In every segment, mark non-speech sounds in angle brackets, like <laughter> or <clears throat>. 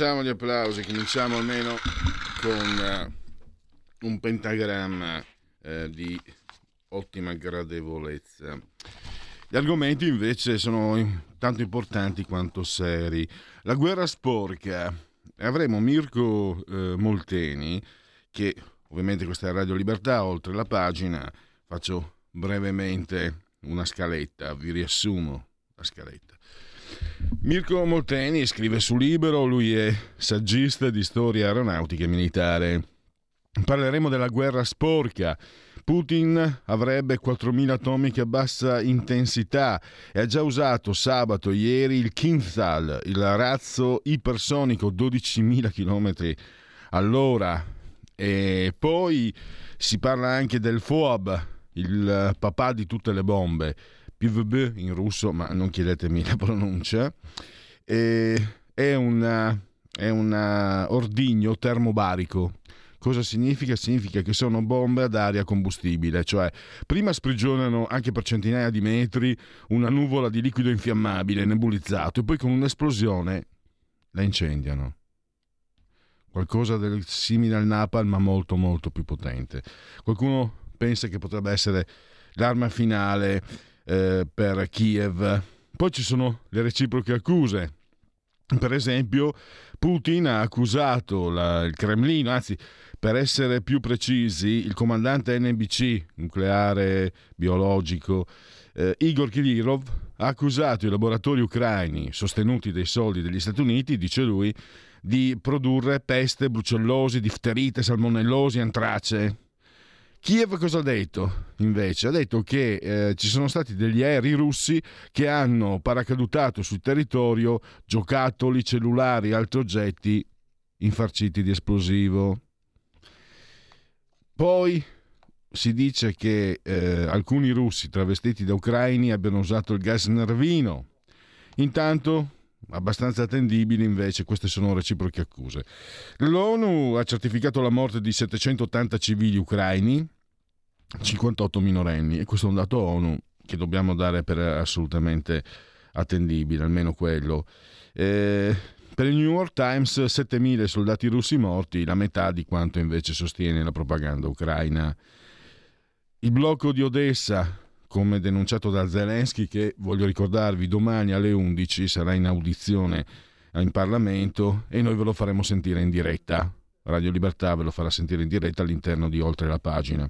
Facciamo gli applausi, cominciamo almeno con uh, un pentagramma uh, di ottima gradevolezza. Gli argomenti invece sono tanto importanti quanto seri. La guerra sporca. Avremo Mirko uh, Molteni, che ovviamente questa è Radio Libertà, oltre la pagina. Faccio brevemente una scaletta, vi riassumo la scaletta. Mirko Molteni scrive su Libero, lui è saggista di storia aeronautica e militare. Parleremo della guerra sporca. Putin avrebbe 4.000 atomiche a bassa intensità e ha già usato sabato ieri il Kinzhal, il razzo ipersonico 12.000 km all'ora. E poi si parla anche del FOAB, il papà di tutte le bombe. PVB in russo, ma non chiedetemi la pronuncia, e è, una, è un ordigno termobarico. Cosa significa? Significa che sono bombe ad aria combustibile, cioè prima sprigionano anche per centinaia di metri una nuvola di liquido infiammabile nebulizzato e poi con un'esplosione la incendiano. Qualcosa del simile al napalm ma molto molto più potente. Qualcuno pensa che potrebbe essere l'arma finale eh, per Kiev. Poi ci sono le reciproche accuse. Per esempio, Putin ha accusato la, il Cremlino, anzi, per essere più precisi, il comandante NBC, nucleare biologico, eh, Igor Kirillov, ha accusato i laboratori ucraini, sostenuti dai soldi degli Stati Uniti, dice lui, di produrre peste, brucellosi, difterite, salmonellosi, antrace. Kiev cosa ha detto invece? Ha detto che eh, ci sono stati degli aerei russi che hanno paracadutato sul territorio giocattoli, cellulari e altri oggetti infarciti di esplosivo. Poi si dice che eh, alcuni russi travestiti da ucraini abbiano usato il gas nervino. Intanto abbastanza attendibili invece queste sono reciproche accuse. L'ONU ha certificato la morte di 780 civili ucraini, 58 minorenni e questo è un dato ONU che dobbiamo dare per assolutamente attendibile, almeno quello. Eh, per il New York Times 7.000 soldati russi morti, la metà di quanto invece sostiene la propaganda ucraina. Il blocco di Odessa, come denunciato da Zelensky, che voglio ricordarvi domani alle 11 sarà in audizione in Parlamento e noi ve lo faremo sentire in diretta. Radio Libertà ve lo farà sentire in diretta all'interno di Oltre la pagina.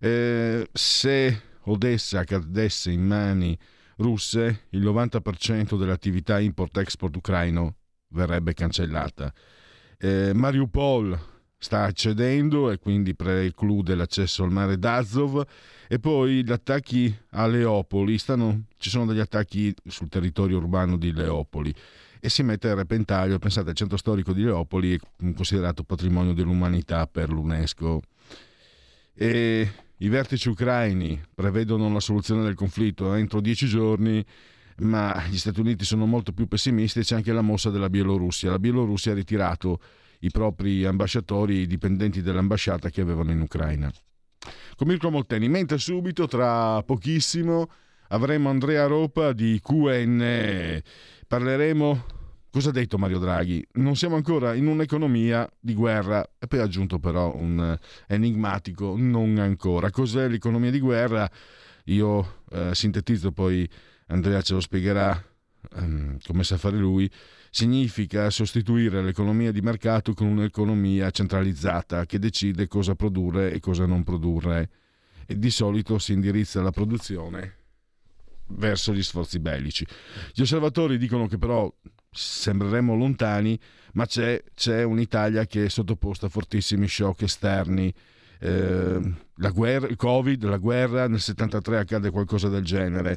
Eh, se Odessa cadesse in mani russe, il 90% dell'attività import-export ucraino verrebbe cancellata. Eh, Mariupol sta accedendo e quindi preclude l'accesso al mare d'Azov e poi gli attacchi a Leopoli, stanno, ci sono degli attacchi sul territorio urbano di Leopoli e si mette a repentaglio, pensate al centro storico di Leopoli è considerato patrimonio dell'umanità per l'UNESCO. E I vertici ucraini prevedono la soluzione del conflitto entro dieci giorni, ma gli Stati Uniti sono molto più pessimisti e c'è anche la mossa della Bielorussia. La Bielorussia ha ritirato i propri ambasciatori, i dipendenti dell'ambasciata che avevano in Ucraina con Mirko Molteni, mentre subito, tra pochissimo, avremo Andrea Ropa di QN. Parleremo Cosa ha detto Mario Draghi? Non siamo ancora in un'economia di guerra, e poi ha aggiunto però un enigmatico non ancora. Cos'è l'economia di guerra? Io eh, sintetizzo, poi Andrea ce lo spiegherà um, come sa fare lui significa sostituire l'economia di mercato con un'economia centralizzata che decide cosa produrre e cosa non produrre e di solito si indirizza la produzione verso gli sforzi bellici. Gli osservatori dicono che però sembreremmo lontani, ma c'è, c'è un'Italia che è sottoposta a fortissimi shock esterni. Eh, guerra, il Covid, la guerra, nel 73 accade qualcosa del genere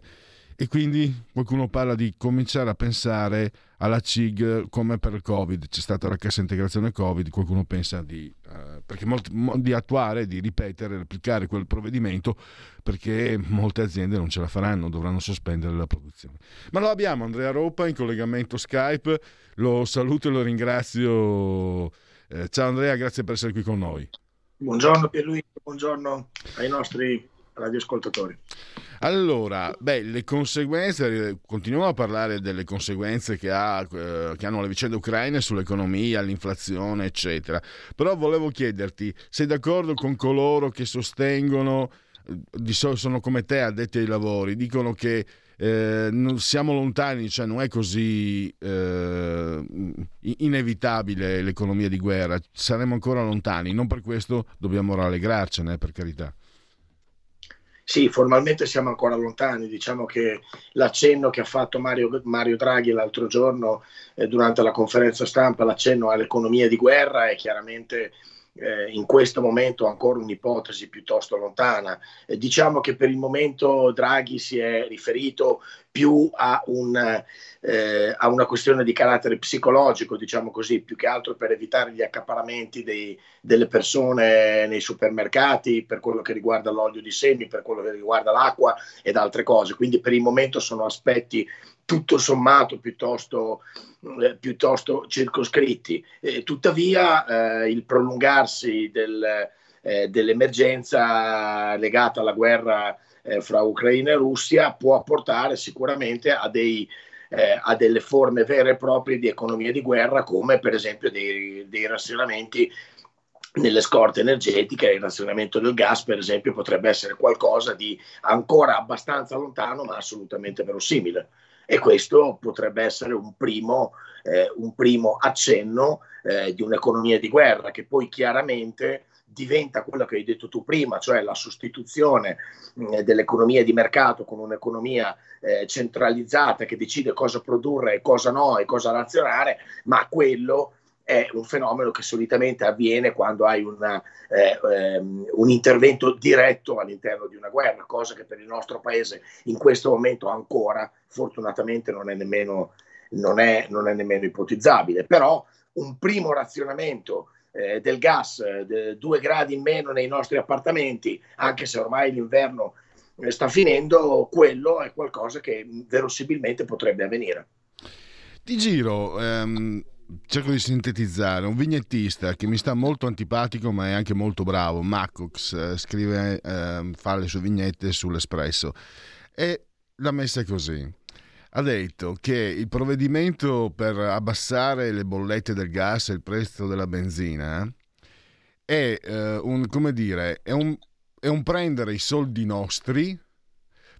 e quindi qualcuno parla di cominciare a pensare alla CIG come per il Covid, c'è stata la cassa integrazione Covid, qualcuno pensa di, uh, molti, di attuare, di ripetere, replicare quel provvedimento perché molte aziende non ce la faranno, dovranno sospendere la produzione. Ma lo abbiamo Andrea Ropa in collegamento Skype, lo saluto e lo ringrazio. Eh, ciao Andrea, grazie per essere qui con noi. Buongiorno Pierluigi, buongiorno ai nostri radioascoltatori. Allora, beh, le conseguenze, continuiamo a parlare delle conseguenze che, ha, eh, che, hanno le vicende ucraine sull'economia, l'inflazione, eccetera. Però volevo chiederti, sei d'accordo con coloro che sostengono, eh, sono come te addetti ai lavori, dicono che eh, non siamo lontani, cioè non è così eh, inevitabile l'economia di guerra, saremo ancora lontani, non per questo dobbiamo rallegrarcene, per carità. Sì, formalmente siamo ancora lontani, diciamo che l'accenno che ha fatto Mario, Mario Draghi l'altro giorno eh, durante la conferenza stampa, l'accenno all'economia di guerra è chiaramente eh, in questo momento ancora un'ipotesi piuttosto lontana. Eh, diciamo che per il momento Draghi si è riferito più a, un, eh, a, una questione di carattere psicologico, diciamo così, più che altro per evitare gli accaparamenti dei, delle persone nei supermercati, per quello che riguarda l'olio di semi, per quello che riguarda l'acqua ed altre cose. Quindi per il momento sono aspetti tutto sommato piuttosto, eh, piuttosto circoscritti. Eh, tuttavia il prolungarsi del, eh, dell'emergenza legata alla guerra eh, fra Ucraina e Russia può portare sicuramente a, dei, eh, a delle forme vere e proprie di economia di guerra, come per esempio dei, dei razionamenti nelle scorte energetiche, il razionamento del gas, per esempio, potrebbe essere qualcosa di ancora abbastanza lontano, ma assolutamente verosimile. E questo potrebbe essere un primo, eh, un primo accenno eh, di un'economia di guerra che poi chiaramente diventa quello che hai detto tu prima, cioè la sostituzione mh, mm, dell'economia di mercato con un'economia eh, centralizzata che decide cosa produrre e cosa no e cosa razionare, ma quello è un fenomeno che solitamente avviene quando hai una, eh, ehm, un intervento diretto all'interno di una guerra, cosa che per il nostro paese in questo momento ancora fortunatamente non è nemmeno, non è, non è nemmeno ipotizzabile. Però un primo razionamento eh, del gas, eh, due gradi in meno nei nostri appartamenti, anche se ormai l'inverno eh, sta finendo, quello è qualcosa che verosimilmente potrebbe avvenire. Ti giro, ehm, cerco di sintetizzare, un vignettista che mi sta molto antipatico ma è anche molto bravo, Macox, eh, scrive, ehm, fa le sue vignette sull'Espresso. E l'ha messa così. Ha detto che il provvedimento per abbassare le bollette del gas e il prezzo della benzina è, eh, un, dire, è, un, è un prendere i soldi nostri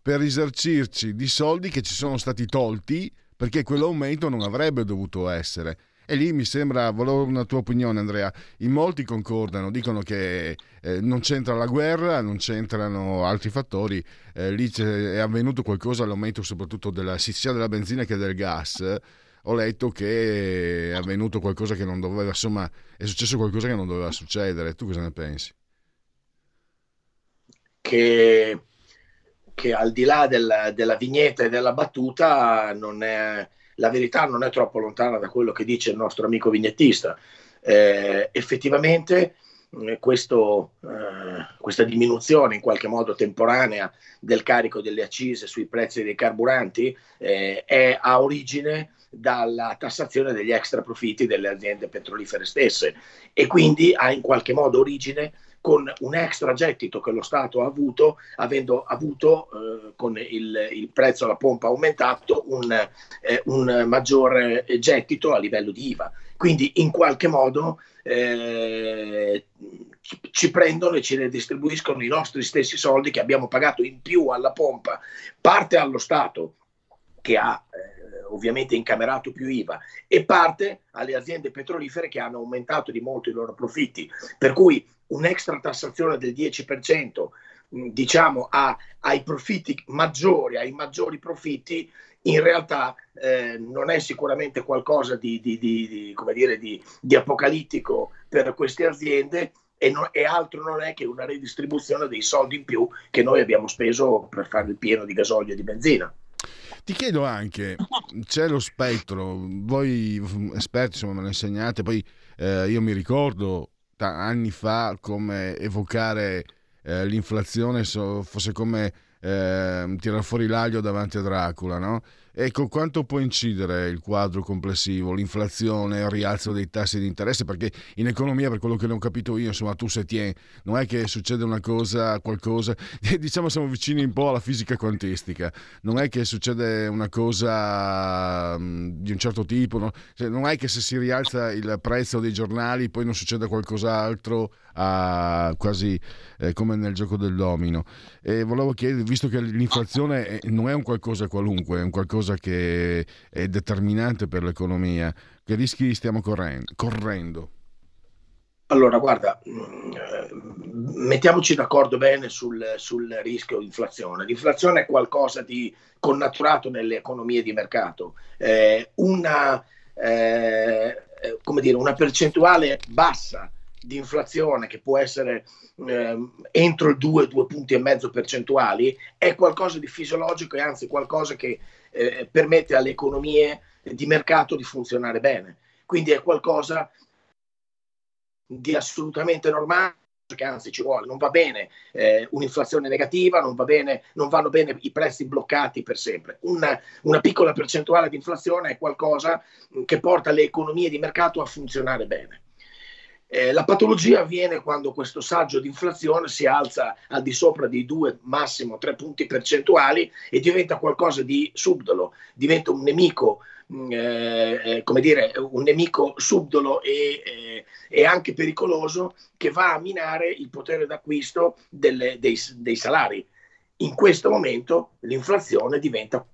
per risarcirci di soldi che ci sono stati tolti perché quell'aumento non avrebbe dovuto essere. E lì mi sembra, volevo una tua opinione Andrea, in molti concordano, dicono che eh, non c'entra la guerra, non c'entrano altri fattori, eh, lì è avvenuto qualcosa all'aumento soprattutto della, sia della benzina che del gas. Ho letto che è avvenuto qualcosa che non doveva, insomma, è successo qualcosa che non doveva succedere. Tu cosa ne pensi? Che, che al di là del, della vignetta e della battuta non è la verità non è troppo lontana da quello che dice il nostro amico vignettista. Eh, effettivamente eh, questo, eh, questa diminuzione in qualche modo temporanea del carico delle accise sui prezzi dei carburanti eh, è a origine dalla tassazione degli extra profitti delle aziende petrolifere stesse e quindi ha in qualche modo origine con un extra gettito che lo Stato ha avuto, avendo avuto eh, con il, il, prezzo alla pompa aumentato un, eh, un maggiore gettito a livello di IVA. Quindi in qualche modo eh, ci prendono e ci redistribuiscono i nostri stessi soldi che abbiamo pagato in più alla pompa, parte allo Stato che ha eh, ovviamente incamerato più IVA e parte alle aziende petrolifere che hanno aumentato di molto i loro profitti. Per cui un'extra tassazione del 10% diciamo a, ai profitti maggiori, ai maggiori profitti, in realtà eh, non è sicuramente qualcosa di, di, di, dire, di, apocalittico per queste aziende e, no, e, altro non è che una redistribuzione dei soldi in più che noi abbiamo speso per fare il pieno di gasolio e di benzina. Ti chiedo anche, c'è lo spettro, voi esperti insomma me lo insegnate, poi eh, io mi ricordo anni fa come evocare eh, l'inflazione so, fosse come eh, tirare fuori l'aglio davanti a Dracula, no? Ecco, quanto può incidere il quadro complessivo, l'inflazione, il rialzo dei tassi di interesse? Perché in economia, per quello che ne ho capito io, insomma, tu se tieni, non è che succede una cosa, qualcosa, <laughs> diciamo siamo vicini un po' alla fisica quantistica, non è che succede una cosa um, di un certo tipo, no? cioè, non è che se si rialza il prezzo dei giornali poi non succede qualcos'altro a, quasi eh, come nel gioco del domino. E volevo chiedere, visto che l'inflazione non è un qualcosa qualunque, è un qualcosa che è determinante per l'economia, che rischi stiamo correndo? correndo? Allora, guarda, mm, mettiamoci d'accordo bene sul, sul, rischio inflazione. L'inflazione è qualcosa di connaturato nelle economie di mercato. Eh, una, eh, come dire, una percentuale bassa di inflazione che può essere eh, entro il 2, 2 punti e mezzo percentuali, è qualcosa di fisiologico e anzi qualcosa che eh, permette alle economie di mercato di funzionare bene. Quindi è qualcosa di assolutamente normale che anzi ci vuole, non va bene eh, un'inflazione negativa, non, va bene, non vanno bene i prezzi bloccati per sempre. Una, una, piccola percentuale di inflazione è qualcosa che porta le economie di mercato a funzionare bene. Eh, la patologia avviene quando questo saggio di inflazione si alza al di sopra di 2, massimo 3 punti percentuali e diventa qualcosa di subdolo, diventa un nemico, mm, eh, eh, come dire, un nemico subdolo e, eh, e, anche pericoloso che va a minare il potere d'acquisto delle, dei, dei salari. In questo momento l'inflazione diventa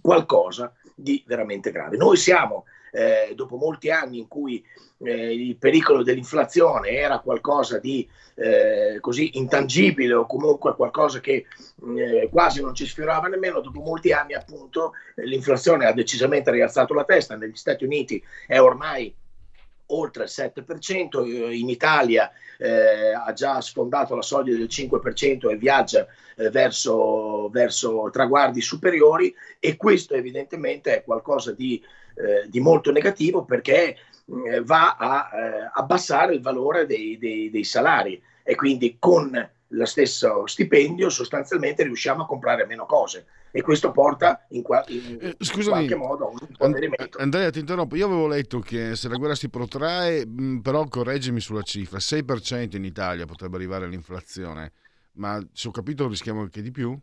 qualcosa di veramente grave. Noi siamo eh, dopo molti anni in cui eh, il pericolo dell'inflazione era qualcosa di eh, così intangibile o comunque qualcosa che eh, quasi non ci sfiorava nemmeno, dopo molti anni appunto l'inflazione ha decisamente rialzato la testa, negli Stati Uniti è ormai oltre il 7%, in Italia eh, ha già sfondato la soglia del 5% e viaggia eh, verso, verso, traguardi superiori e questo evidentemente è qualcosa di, eh, di molto negativo perché eh, va a eh, abbassare il valore dei, dei, dei salari e quindi con lo stesso stipendio sostanzialmente riusciamo a comprare meno cose e questo porta in, qua- in eh, Scusami, qualche modo a un impoverimento. Andrea, ti interrompo. Io avevo letto che se la guerra si protrae, mh, però correggimi sulla cifra, 6% in Italia potrebbe arrivare l'inflazione, ma se ho capito rischiamo anche di più?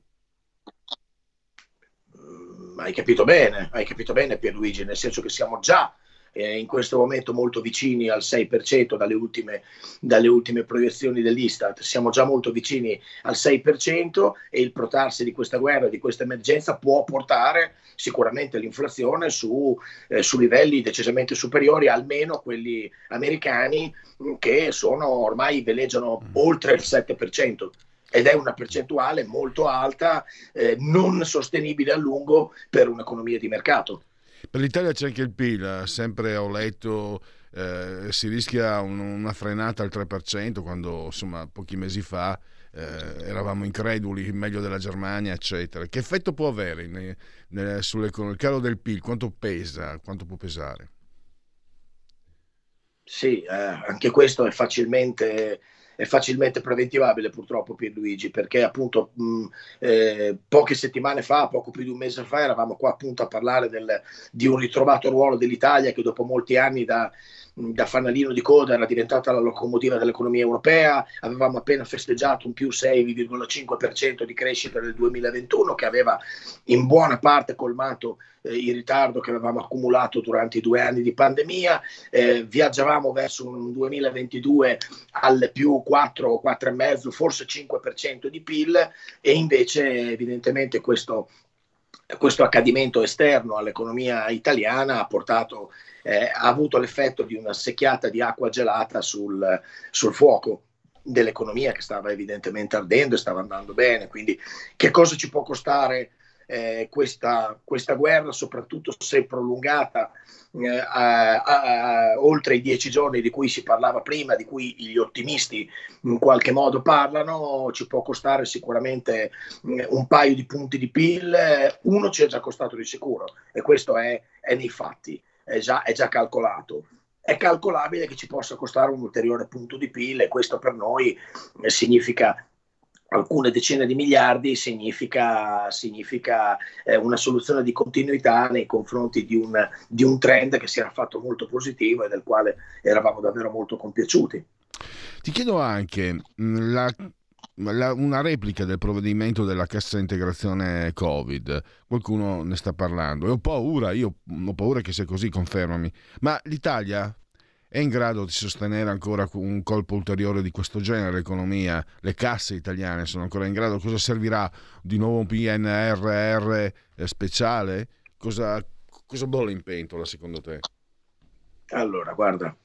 Hai capito bene, hai capito bene Pierluigi, nel senso che siamo già eh, in questo momento molto vicini al 6% dalle ultime, dalle ultime proiezioni dell'Istat, siamo già molto vicini al 6% e il protarsi di questa guerra, di questa emergenza può portare sicuramente l'inflazione su, eh, su livelli decisamente superiori almeno quelli americani che sono ormai veleggiano mm. oltre il 7% ed è una percentuale molto alta, eh, non sostenibile a lungo per un'economia di mercato. Per l'Italia c'è anche il PIL, sempre ho letto, eh, si rischia un, una frenata al 3% quando insomma pochi mesi fa eh, eravamo increduli, meglio della Germania, eccetera. Che effetto può avere ne, ne, sull'economia? Il calo del PIL, quanto pesa, quanto può pesare? Sì, eh, anche questo è facilmente è facilmente preventivabile purtroppo Pierluigi perché appunto mh, eh, poche settimane fa, poco più di un mese fa eravamo qua appunto a parlare del, di un ritrovato ruolo dell'Italia che dopo molti anni da da fanalino di coda era diventata la locomotiva dell'economia europea, avevamo appena festeggiato un più 6,5% di crescita nel 2021 che aveva in buona parte colmato eh, il ritardo che avevamo accumulato durante i due anni di pandemia, eh, viaggiavamo verso un 2022 al più 4 o 4,5, forse 5% di PIL e invece evidentemente questo questo accadimento esterno all'economia italiana ha, portato, eh, ha avuto l'effetto di una secchiata di acqua gelata sul, sul fuoco. dell'economia che stava evidentemente ardendo e stava andando bene. Quindi che cosa ci può costare eh, questa, questa, guerra, soprattutto se prolungata eh, a, a, a, oltre i dieci giorni di cui si parlava prima, di cui gli ottimisti in qualche modo parlano, ci può costare sicuramente eh, un paio di punti di PIL. Uno ci è già costato di sicuro e questo è, è nei fatti, è già, è già calcolato è calcolabile che ci possa costare un ulteriore punto di PIL e questo per noi eh, significa alcune decine di miliardi significa, significa eh, una soluzione di continuità nei confronti di un, di un, trend che si era fatto molto positivo e del quale eravamo davvero molto compiaciuti. Ti chiedo anche mm, la, la, una replica del provvedimento della cassa integrazione Covid. Qualcuno ne sta parlando e ho paura, io ho paura che sia così, confermami. Ma l'Italia è in grado di sostenere ancora un colpo ulteriore di questo genere l'economia? Le casse italiane sono ancora in grado? Cosa servirà di nuovo un PNRR eh, speciale? Cosa, cosa bolle in pentola secondo te? Allora, guarda,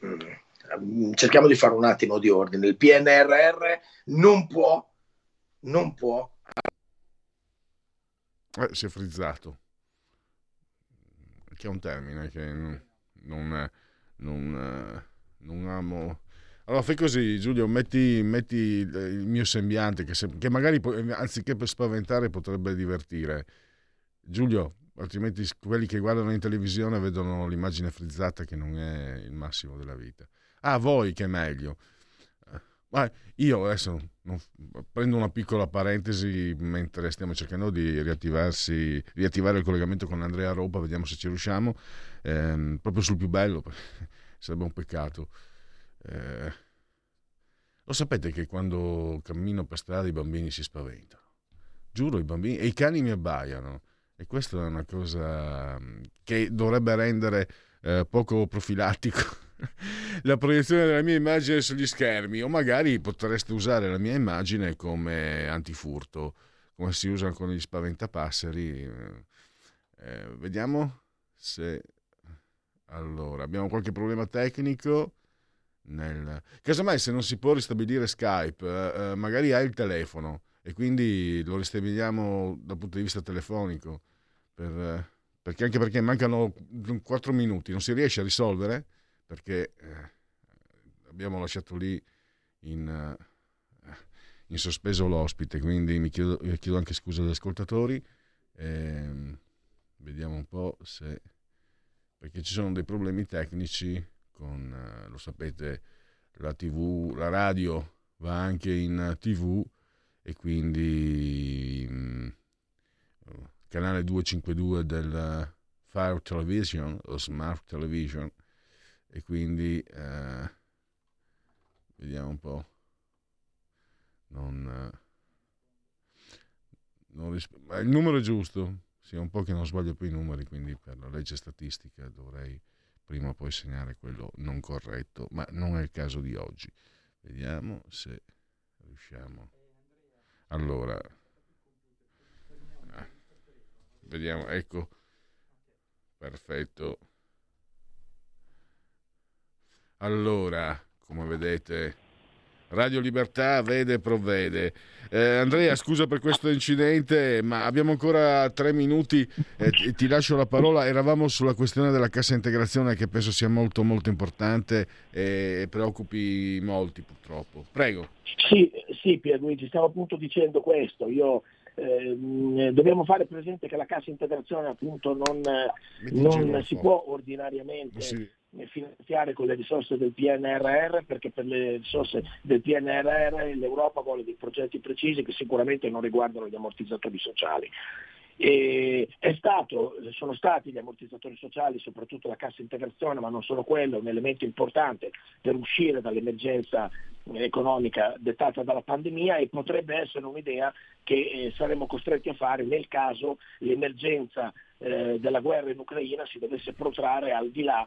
cerchiamo di fare un attimo di ordine. Il PNRR non può, non può. Eh, si è frizzato. Che è un termine che non, non non, eh, non amo... Allora fai così Giulio, metti, metti il mio sembiante che, se, che, magari anziché per spaventare potrebbe divertire. Giulio, altrimenti quelli che guardano in televisione vedono l'immagine frizzata che non è il massimo della vita. Ah, voi che è meglio. Ma io adesso prendo una piccola parentesi mentre stiamo cercando di riattivare il collegamento con Andrea Ropa, vediamo se ci riusciamo, ehm, proprio sul più bello <laughs> sarebbe un peccato. Eh, lo sapete che quando cammino per strada i bambini si spaventano. Giuro, i bambini e i cani mi abbaiano. E questa è una cosa mm, che dovrebbe rendere eh, poco profilattico <laughs> <laughs> la proiezione della mia immagine sugli schermi. O magari potreste usare la mia immagine come antifurto, come si usa con gli spaventapasseri. Eh, vediamo se allora, abbiamo qualche problema tecnico. Nel... Casomai se non si può ristabilire Skype, eh, eh magari hai il telefono e quindi lo ristabiliamo dal punto di vista telefonico. Per, eh, perché anche perché mancano 4 minuti, non si riesce a risolvere perché eh, abbiamo lasciato lì in, eh, in, sospeso l'ospite, quindi mi chiedo, chiedo anche scusa agli ascoltatori. Ehm, vediamo un po' se perché ci sono dei problemi tecnici con, eh, lo sapete, la TV, la radio va anche in TV e quindi mh, mm, canale 252 del Fire Television o Smart Television e quindi eh, vediamo un po' non, eh, non risp- il numero è giusto sì, un po' che non sbaglio più i numeri, quindi per la legge statistica dovrei prima o poi segnare quello non corretto, ma non è il caso di oggi. Vediamo se riusciamo. Allora, ah, vediamo, ecco, perfetto. Allora, come vedete, Radio Libertà vede e provvede. Eh, Andrea, scusa per questo incidente, ma abbiamo ancora tre minuti e ti, ti lascio la parola. Eravamo sulla questione della cassa integrazione che penso sia molto molto importante e preoccupi molti purtroppo. Prego. Sì, sì Pierluigi, stavo appunto dicendo questo. Io eh, dobbiamo fare presente che la cassa integrazione appunto non, non si può ordinariamente sì. Finanziare con le risorse del PNRR perché per le risorse del PNRR l'Europa vuole dei progetti precisi che sicuramente non riguardano gli ammortizzatori sociali. Stato, sono stati gli ammortizzatori sociali, soprattutto la cassa integrazione, ma non solo quello, un elemento importante per uscire dall'emergenza economica dettata dalla pandemia e potrebbe essere un'idea che eh, saremmo costretti a fare nel caso l'emergenza eh, della guerra in Ucraina si dovesse protrarre al di là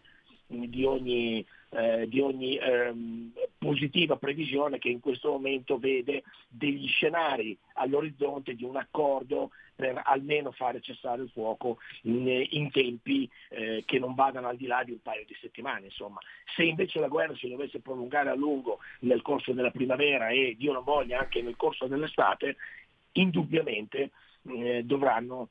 di ogni, eh, di ogni ehm, positiva previsione che in questo momento vede degli scenari all'orizzonte di un accordo per almeno fare cessare il fuoco in, in tempi eh, che non vadano al di là di un paio di settimane. Insomma. Se invece la guerra si dovesse prolungare a lungo nel corso della primavera e Dio non voglia anche nel corso dell'estate, indubbiamente eh, dovranno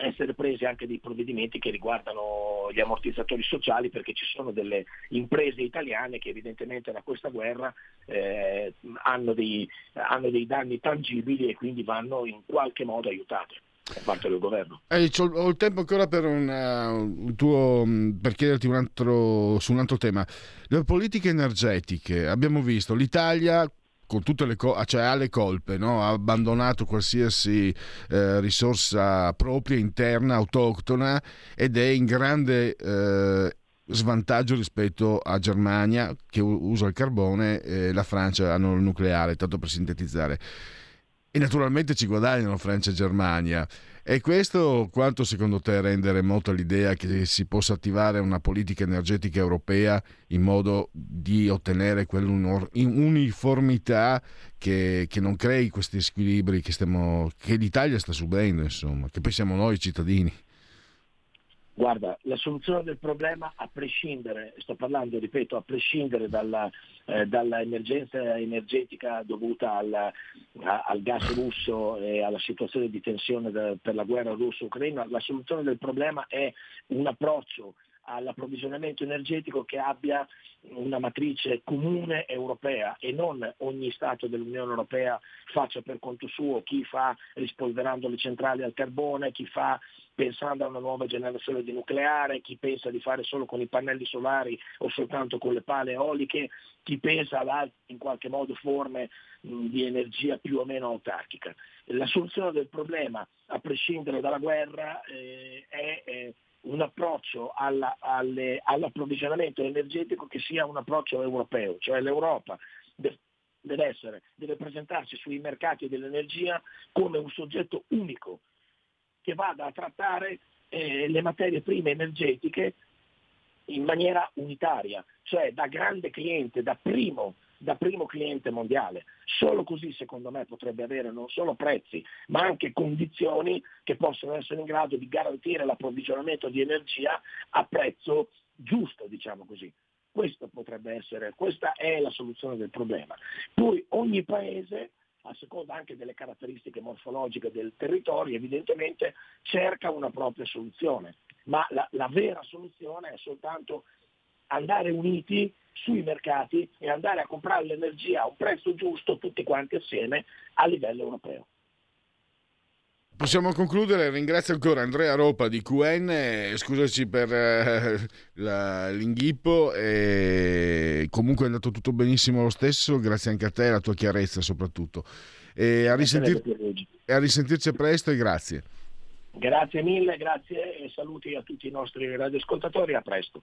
essere presi anche dei provvedimenti che riguardano gli ammortizzatori sociali perché ci sono delle imprese italiane che evidentemente da questa guerra eh, hanno, dei, hanno, dei, danni tangibili e quindi vanno in qualche modo aiutate da parte del governo. Eh, ho il tempo ancora per, una, un tuo, per chiederti un altro, su un altro tema. Le politiche energetiche, abbiamo visto l'Italia con tutte le co- cioè ha le colpe, no? ha abbandonato qualsiasi eh, risorsa propria, interna, autoctona ed è in grande eh, svantaggio rispetto a Germania che usa il carbone e la Francia hanno il nucleare, tanto per sintetizzare. E naturalmente ci guadagnano Francia e Germania. E questo quanto secondo te rende remota l'idea che si possa attivare una politica energetica europea in modo di ottenere quell'uniformità che, che non crei questi squilibri che, stiamo, che l'Italia sta subendo, insomma, che poi siamo noi cittadini? Guarda, la soluzione del problema, a prescindere, sto parlando, ripeto, a prescindere dalla, eh, dall'emergenza energetica dovuta al, a, al, gas russo e alla situazione di tensione de, per la guerra russo-ucraina, la soluzione del problema è un approccio all'approvvigionamento energetico che abbia una matrice comune europea e non ogni Stato dell'Unione Europea faccia per conto suo chi fa rispolverando le centrali al carbone, chi fa pensando a una nuova generazione di nucleare, chi pensa di fare solo con i pannelli solari o soltanto con le pale eoliche, chi pensa ad altre in qualche modo forme di energia più o meno autarchica. La soluzione del problema, a prescindere dalla guerra, eh, è eh, un approccio alla, alle, all'approvvigionamento energetico che sia un approccio europeo, cioè l'Europa deve, essere, deve presentarsi sui mercati dell'energia come un soggetto unico che vada a trattare eh, le materie prime energetiche in maniera unitaria, cioè da grande cliente, da primo da primo cliente mondiale. Solo così secondo me potrebbe avere non solo prezzi, ma anche condizioni che possono essere in grado di garantire l'approvvigionamento di energia a prezzo giusto, diciamo così. Questo potrebbe essere, questa è la soluzione del problema. Poi ogni paese a seconda anche delle caratteristiche morfologiche del territorio, evidentemente cerca una propria soluzione, ma la, la vera soluzione è soltanto andare uniti sui mercati e andare a comprare l'energia a un prezzo giusto tutti quanti assieme a livello europeo. Possiamo concludere, ringrazio ancora Andrea Ropa di QN, scusaci per eh, <laughs> la, l'inghippo, e comunque è andato tutto benissimo lo stesso, grazie anche a te e alla tua chiarezza soprattutto. E a, risentir- a risentirci presto e grazie. Grazie mille, grazie e saluti a tutti i nostri radioascoltatori, a presto.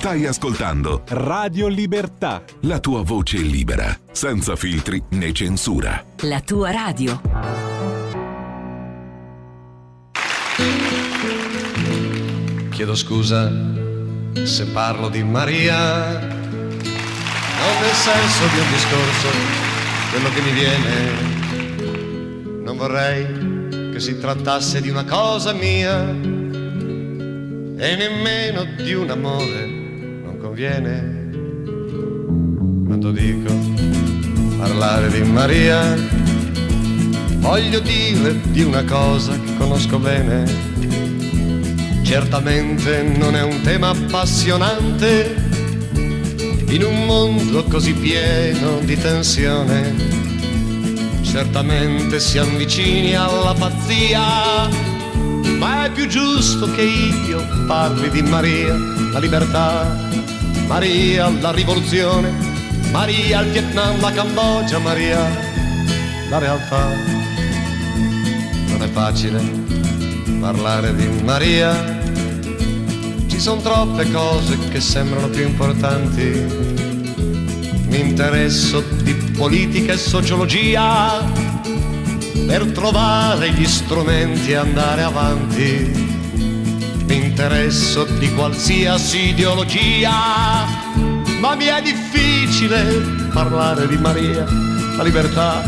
Stai ascoltando Radio Libertà. La tua voce libera, senza filtri né censura. La tua radio. Chiedo scusa se parlo di Maria, non nel senso di un discorso, quello che mi viene. Non vorrei che si trattasse di una cosa mia e nemmeno di un amore conviene quando dico parlare di Maria. Voglio dire di una cosa che conosco bene. Certamente non è un tema appassionante in un mondo così pieno di tensione. Certamente siamo vicini alla pazzia, ma è più giusto che io parli di Maria, la libertà Maria la rivoluzione, Maria il Vietnam, la Cambogia, Maria la realtà. Non è facile parlare di Maria. Ci sono troppe cose che sembrano più importanti. Mi interesso di politica e sociologia per trovare gli strumenti e andare avanti. Mi interesso di qualsiasi ideologia, ma mi è difficile parlare di Maria, la libertà,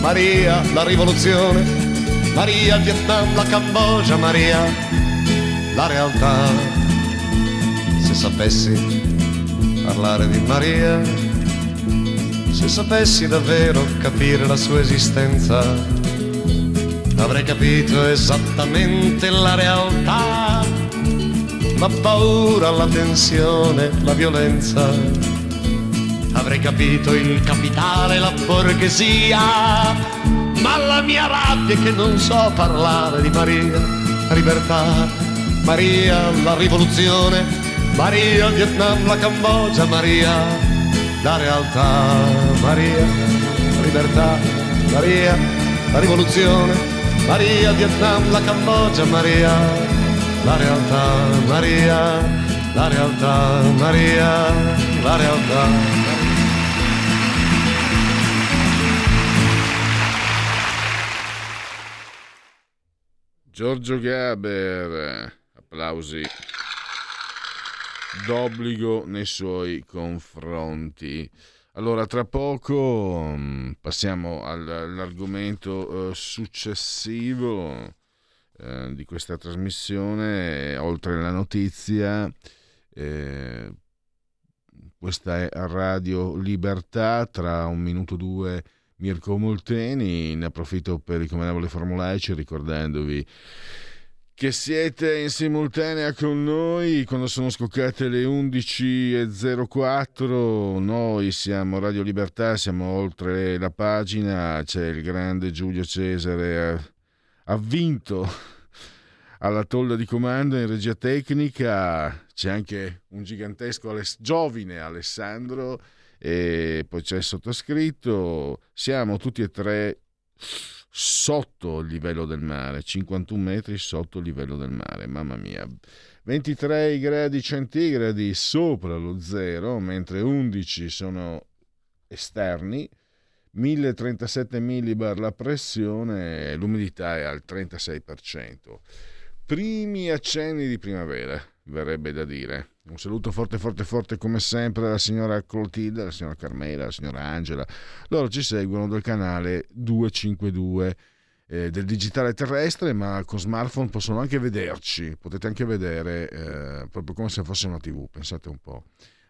Maria, la rivoluzione, Maria, il Vietnam, la Cambogia, Maria, la realtà. Se sapessi parlare di Maria, se sapessi davvero capire la sua esistenza, avrei capito esattamente la realtà, la paura, la tensione, la violenza. Avrei capito il capitale, la borghesia, ma la mia rabbia è che non so parlare di Maria, la libertà, Maria, la rivoluzione, Maria, Vietnam, la Cambogia, Maria, la realtà, Maria, la libertà, Maria, la rivoluzione, Maria, Vietnam, la Cambogia, Maria, la realtà, Maria, la realtà, Maria, la realtà. Giorgio Gaber, applausi d'obbligo nei suoi confronti. Allora, tra poco mm, passiamo all'argomento eh, successivo eh, di questa trasmissione, oltre alla notizia. Eh, questa è Radio Libertà, tra un minuto o due Mirko Molteni, ne approfitto per i comandevoli formulaici ricordandovi che siete in simultanea con noi quando sono scoccate le 11.04 noi siamo Radio Libertà siamo oltre la pagina c'è il grande Giulio Cesare ha, vinto alla tolla di comando in regia tecnica. C'è anche un gigantesco Aless- giovine Alessandro e poi c'è il sottoscritto. Siamo tutti e tre sotto il livello del mare, 51 metri sotto il livello del mare, mamma mia. 23 gradi centigradi sopra lo zero, mentre 11 sono esterni, 1037 millibar la pressione, l'umidità è al 36%. Primi accenni di primavera, verrebbe da dire. Un saluto forte, forte, forte come sempre alla signora Clotilde, alla signora Carmela, alla signora Angela. Loro ci seguono dal canale 252 eh, del digitale terrestre, ma con smartphone possono anche vederci. Potete anche vedere eh, proprio come se fosse una TV, pensate un po'.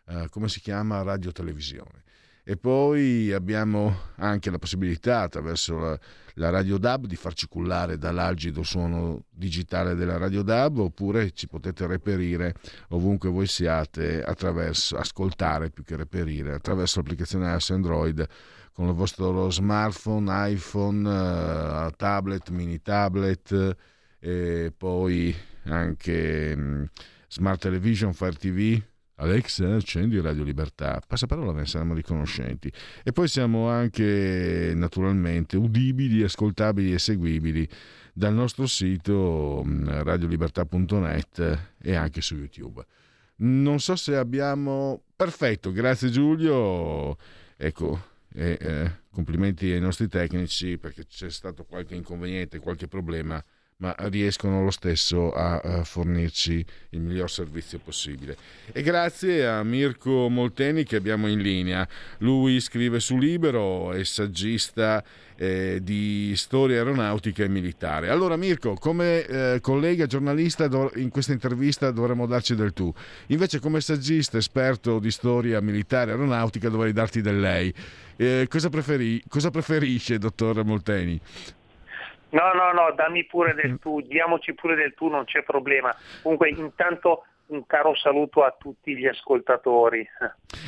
Eh, come si chiama? Radio Televisione. E poi abbiamo anche la possibilità attraverso la, la Radio DAB di farci cullare dall'algido suono digitale della Radio DAB oppure ci potete reperire ovunque voi siate attraverso, ascoltare più che reperire, attraverso l'applicazione iOS Android con il vostro smartphone, iPhone, uh, tablet, mini tablet e poi anche um, smart television, Fire TV, Alexa, accendi Radio Libertà. Passaparola ne saremo riconoscenti. E poi siamo anche naturalmente udibili, ascoltabili e seguibili dal nostro sito mm, radiolibertà.net e anche su YouTube. Non so se abbiamo... Perfetto, grazie Giulio. Ecco, e, eh, complimenti ai nostri tecnici perché c'è stato qualche inconveniente, qualche problema ma riescono lo stesso a, fornirci il miglior servizio possibile. E grazie a Mirko Molteni che abbiamo in linea. Lui scrive su Libero, è saggista eh, di storia aeronautica e militare. Allora Mirko, come eh, collega giornalista in questa intervista dovremmo darci del tu. Invece come saggista esperto di storia militare e aeronautica dovrei darti del lei. Eh, cosa, preferi- cosa preferisce, dottor Molteni? No, no, no, dammi pure del tu, diamoci pure del tu, non c'è problema. Comunque, intanto un caro saluto a tutti gli ascoltatori.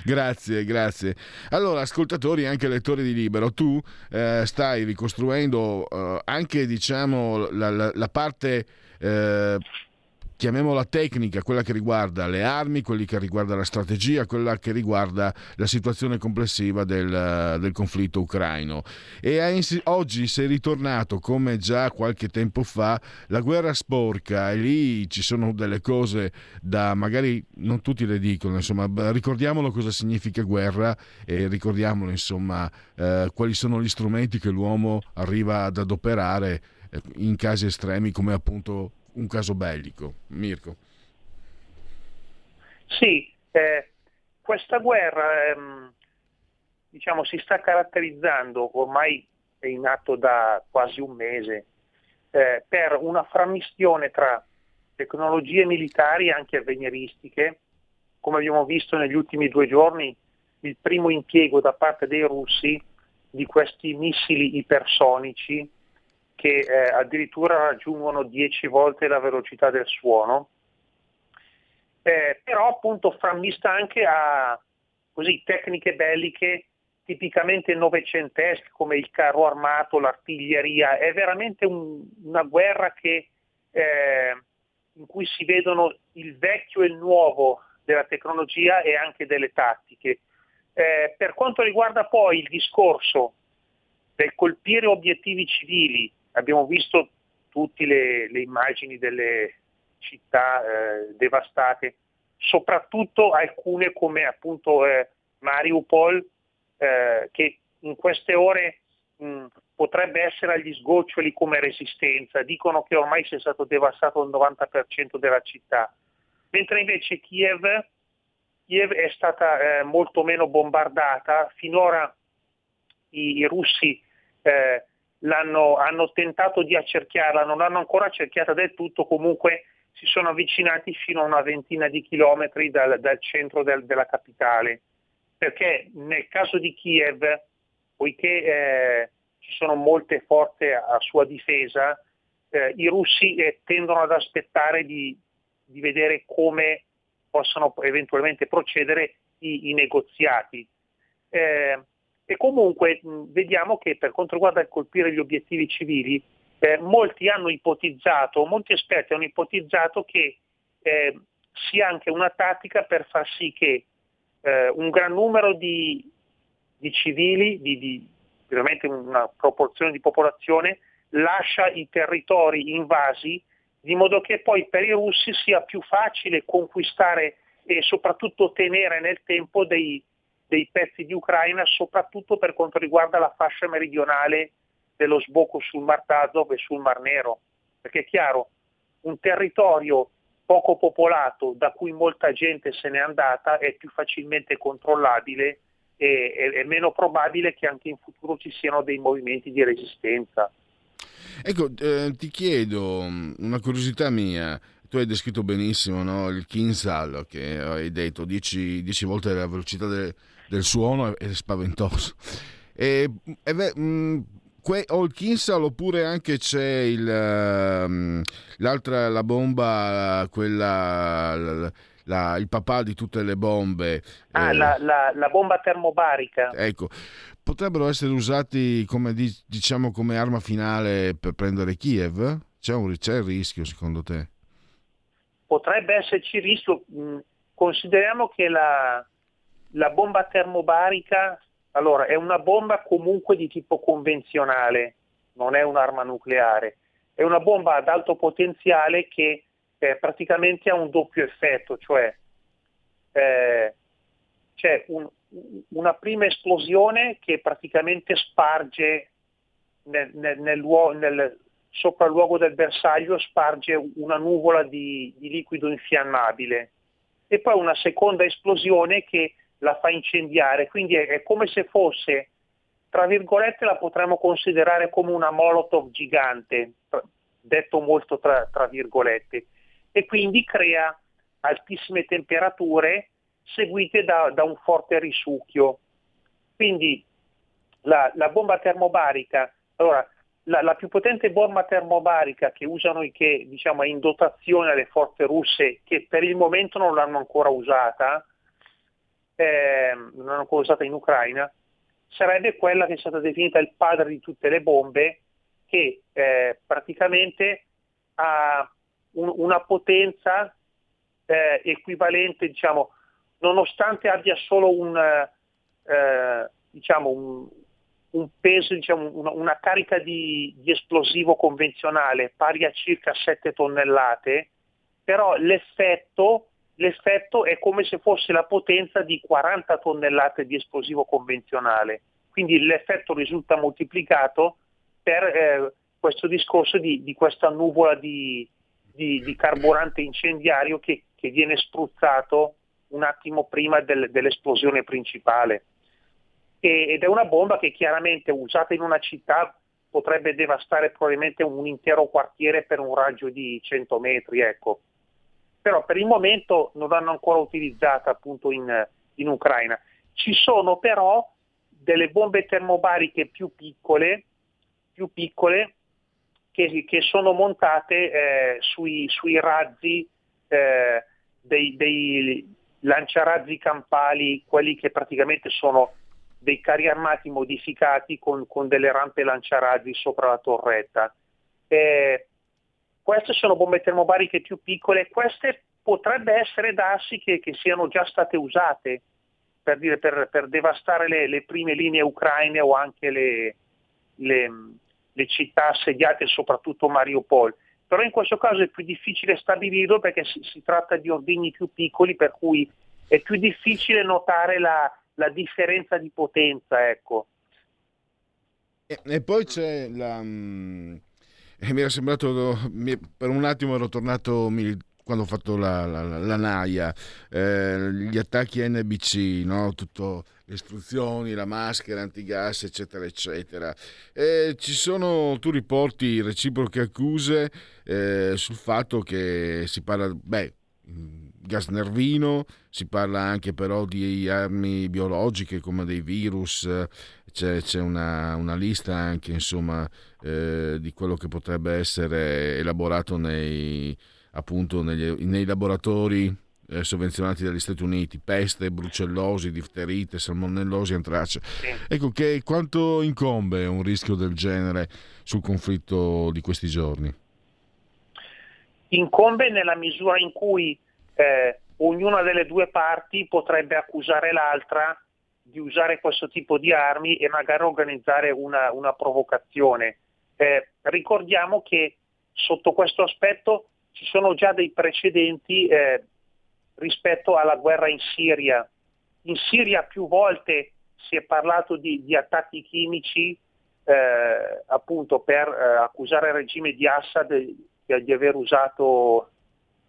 Grazie, grazie. Allora, ascoltatori e anche lettori di Libero, tu eh, stai ricostruendo eh, anche, diciamo, la, la, la parte... Eh, chiamiamola tecnica, quella che riguarda le armi, quella che riguarda la strategia, quella che riguarda la situazione complessiva del, del conflitto ucraino. E oggi sei ritornato, come già qualche tempo fa, la guerra sporca e lì ci sono delle cose da magari non tutti le dicono, insomma, ricordiamolo cosa significa guerra e ricordiamolo insomma eh, quali sono gli strumenti che l'uomo arriva ad adoperare eh, in casi estremi come appunto un caso bellico. Mirko. Sì, eh, questa guerra ehm, diciamo, si sta caratterizzando, ormai è in atto da quasi un mese, eh, per una frammistione tra tecnologie militari anche avveniristiche, come abbiamo visto negli ultimi due giorni, il primo impiego da parte dei russi di questi missili ipersonici che eh, addirittura raggiungono 10 volte la velocità del suono, eh, però appunto frammista anche a così, tecniche belliche tipicamente novecentesche come il carro armato, l'artiglieria, è veramente un, una guerra che, eh, in cui si vedono il vecchio e il nuovo della tecnologia e anche delle tattiche. Eh, per quanto riguarda poi il discorso del colpire obiettivi civili abbiamo visto tutte le, le immagini delle città eh, devastate, soprattutto alcune come appunto eh, Mariupol, eh, che in queste ore mh, potrebbe essere agli sgoccioli come resistenza, dicono che ormai sia stato devastato il 90% della città, mentre invece Kiev, Kiev è stata eh, molto meno bombardata, finora i, i russi eh, hanno tentato di accerchiarla, non l'hanno ancora accerchiata del tutto, comunque si sono avvicinati fino a una ventina di chilometri dal, dal centro del, della capitale, perché nel caso di Kiev, poiché eh, ci sono molte forze a, sua difesa, eh, i russi eh, tendono ad aspettare di, di, vedere come possono eventualmente procedere i, i negoziati. E comunque mh, vediamo che per quanto riguarda il colpire gli obiettivi civili, eh, molti hanno ipotizzato, molti esperti hanno ipotizzato che eh, sia anche una tattica per far sì che eh, un gran numero di, di civili, di, di, veramente una proporzione di popolazione, lascia i territori invasi di modo che poi per i russi sia più facile conquistare e soprattutto tenere nel tempo dei, dei pezzi di Ucraina, soprattutto per quanto riguarda la fascia meridionale dello sbocco sul Mar d'Azov e sul Mar Nero. Perché è chiaro, un territorio poco popolato da cui molta gente se n'è andata è più facilmente controllabile e è, meno probabile che anche in futuro ci siano dei movimenti di resistenza. Ecco, eh, ti chiedo una curiosità mia, tu hai descritto benissimo no? il Kinsal che hai detto 10 volte la velocità de, del suono è, spaventoso. E, e mh, mm, que, o il Kinsal oppure anche c'è il, uh, l'altra, la bomba, quella... La, la, il papà di tutte le bombe. Ah, eh, la, la, la, bomba termobarica. Ecco, potrebbero essere usati come, diciamo, come arma finale per prendere Kiev? C'è, un, c'è il rischio secondo te? Potrebbe esserci il rischio. Mm, consideriamo che la, la bomba termobarica allora, è una bomba comunque di tipo convenzionale, non è un'arma nucleare, è una bomba ad alto potenziale che eh, praticamente ha un doppio effetto, cioè eh, c'è un, una prima esplosione che praticamente sparge nel, nel, nel, nel, sopra il luogo del bersaglio, sparge una nuvola di, di liquido infiammabile. E poi una seconda esplosione che la fa incendiare, quindi è, è come se fosse, tra virgolette la potremmo considerare come una molotov gigante, detto molto tra, tra virgolette, e quindi crea altissime temperature seguite da, da un forte risucchio. Quindi la, la bomba termobarica, allora, la, la, più potente bomba termobarica che usano e che diciamo, è in dotazione alle forze russe, che per il momento non l'hanno ancora usata, eh, non hanno ancora usata in Ucraina, sarebbe quella che è stata definita il padre di tutte le bombe, che eh, praticamente ha un, una potenza eh, equivalente, diciamo, nonostante abbia solo un, eh, diciamo, un, un peso, diciamo, una, una, carica di, di, esplosivo convenzionale pari a circa 7 tonnellate, però l'effetto, l'effetto è come se fosse la potenza di 40 tonnellate di esplosivo convenzionale. Quindi l'effetto risulta moltiplicato per eh, questo discorso di, di questa nuvola di, di, di carburante incendiario che, che, viene spruzzato un attimo prima del, dell'esplosione principale. E, ed è una bomba che chiaramente usata in una città potrebbe devastare probabilmente un intero quartiere per un raggio di 100 metri. Ecco. Però per il momento non l'hanno ancora utilizzata appunto in, in Ucraina. Ci sono però delle bombe termobariche più piccole, più piccole che, che sono montate eh, sui, sui, razzi eh, dei, dei, lanciarazzi campali, quelli che praticamente sono dei carri armati modificati con, con delle rampe lanciarazzi sopra la torretta. Eh, queste sono bombe termobariche più piccole, queste potrebbe essere darsi che, che siano già state usate per, dire, per, per devastare le, le, prime linee ucraine o anche le, le le città assediate, soprattutto Mariupol. Però in questo caso è più difficile stabilirlo perché si, si tratta di ordigni più piccoli, per cui è più difficile notare la, la differenza di potenza. Ecco. E, e, poi c'è la... Um, mi era sembrato, per un attimo ero tornato quando ho fatto la, la, la NAIA, eh, gli attacchi NBC, no? Tutto, le istruzioni, la maschera antigas, eccetera, eccetera. E ci sono, tu riporti reciproche accuse eh, sul fatto che si parla, beh, gas nervino, si parla anche però di armi biologiche come dei virus, c'è, c'è una, una, lista anche insomma eh, di quello che potrebbe essere elaborato nei appunto negli, nei laboratori eh, sovvenzionati dagli Stati Uniti, peste, brucellosi, difterite, salmonellosi, antrace. Ecco che quanto incombe un rischio del genere sul conflitto di questi giorni? Incombe nella misura in cui eh, ognuna delle due parti potrebbe accusare l'altra di usare questo tipo di armi e magari organizzare una, una provocazione. Eh, ricordiamo che sotto questo aspetto ci sono già dei precedenti eh, rispetto alla guerra in Siria. In Siria più volte si è parlato di, di attacchi chimici eh, appunto per eh, accusare il regime di Assad di, di aver usato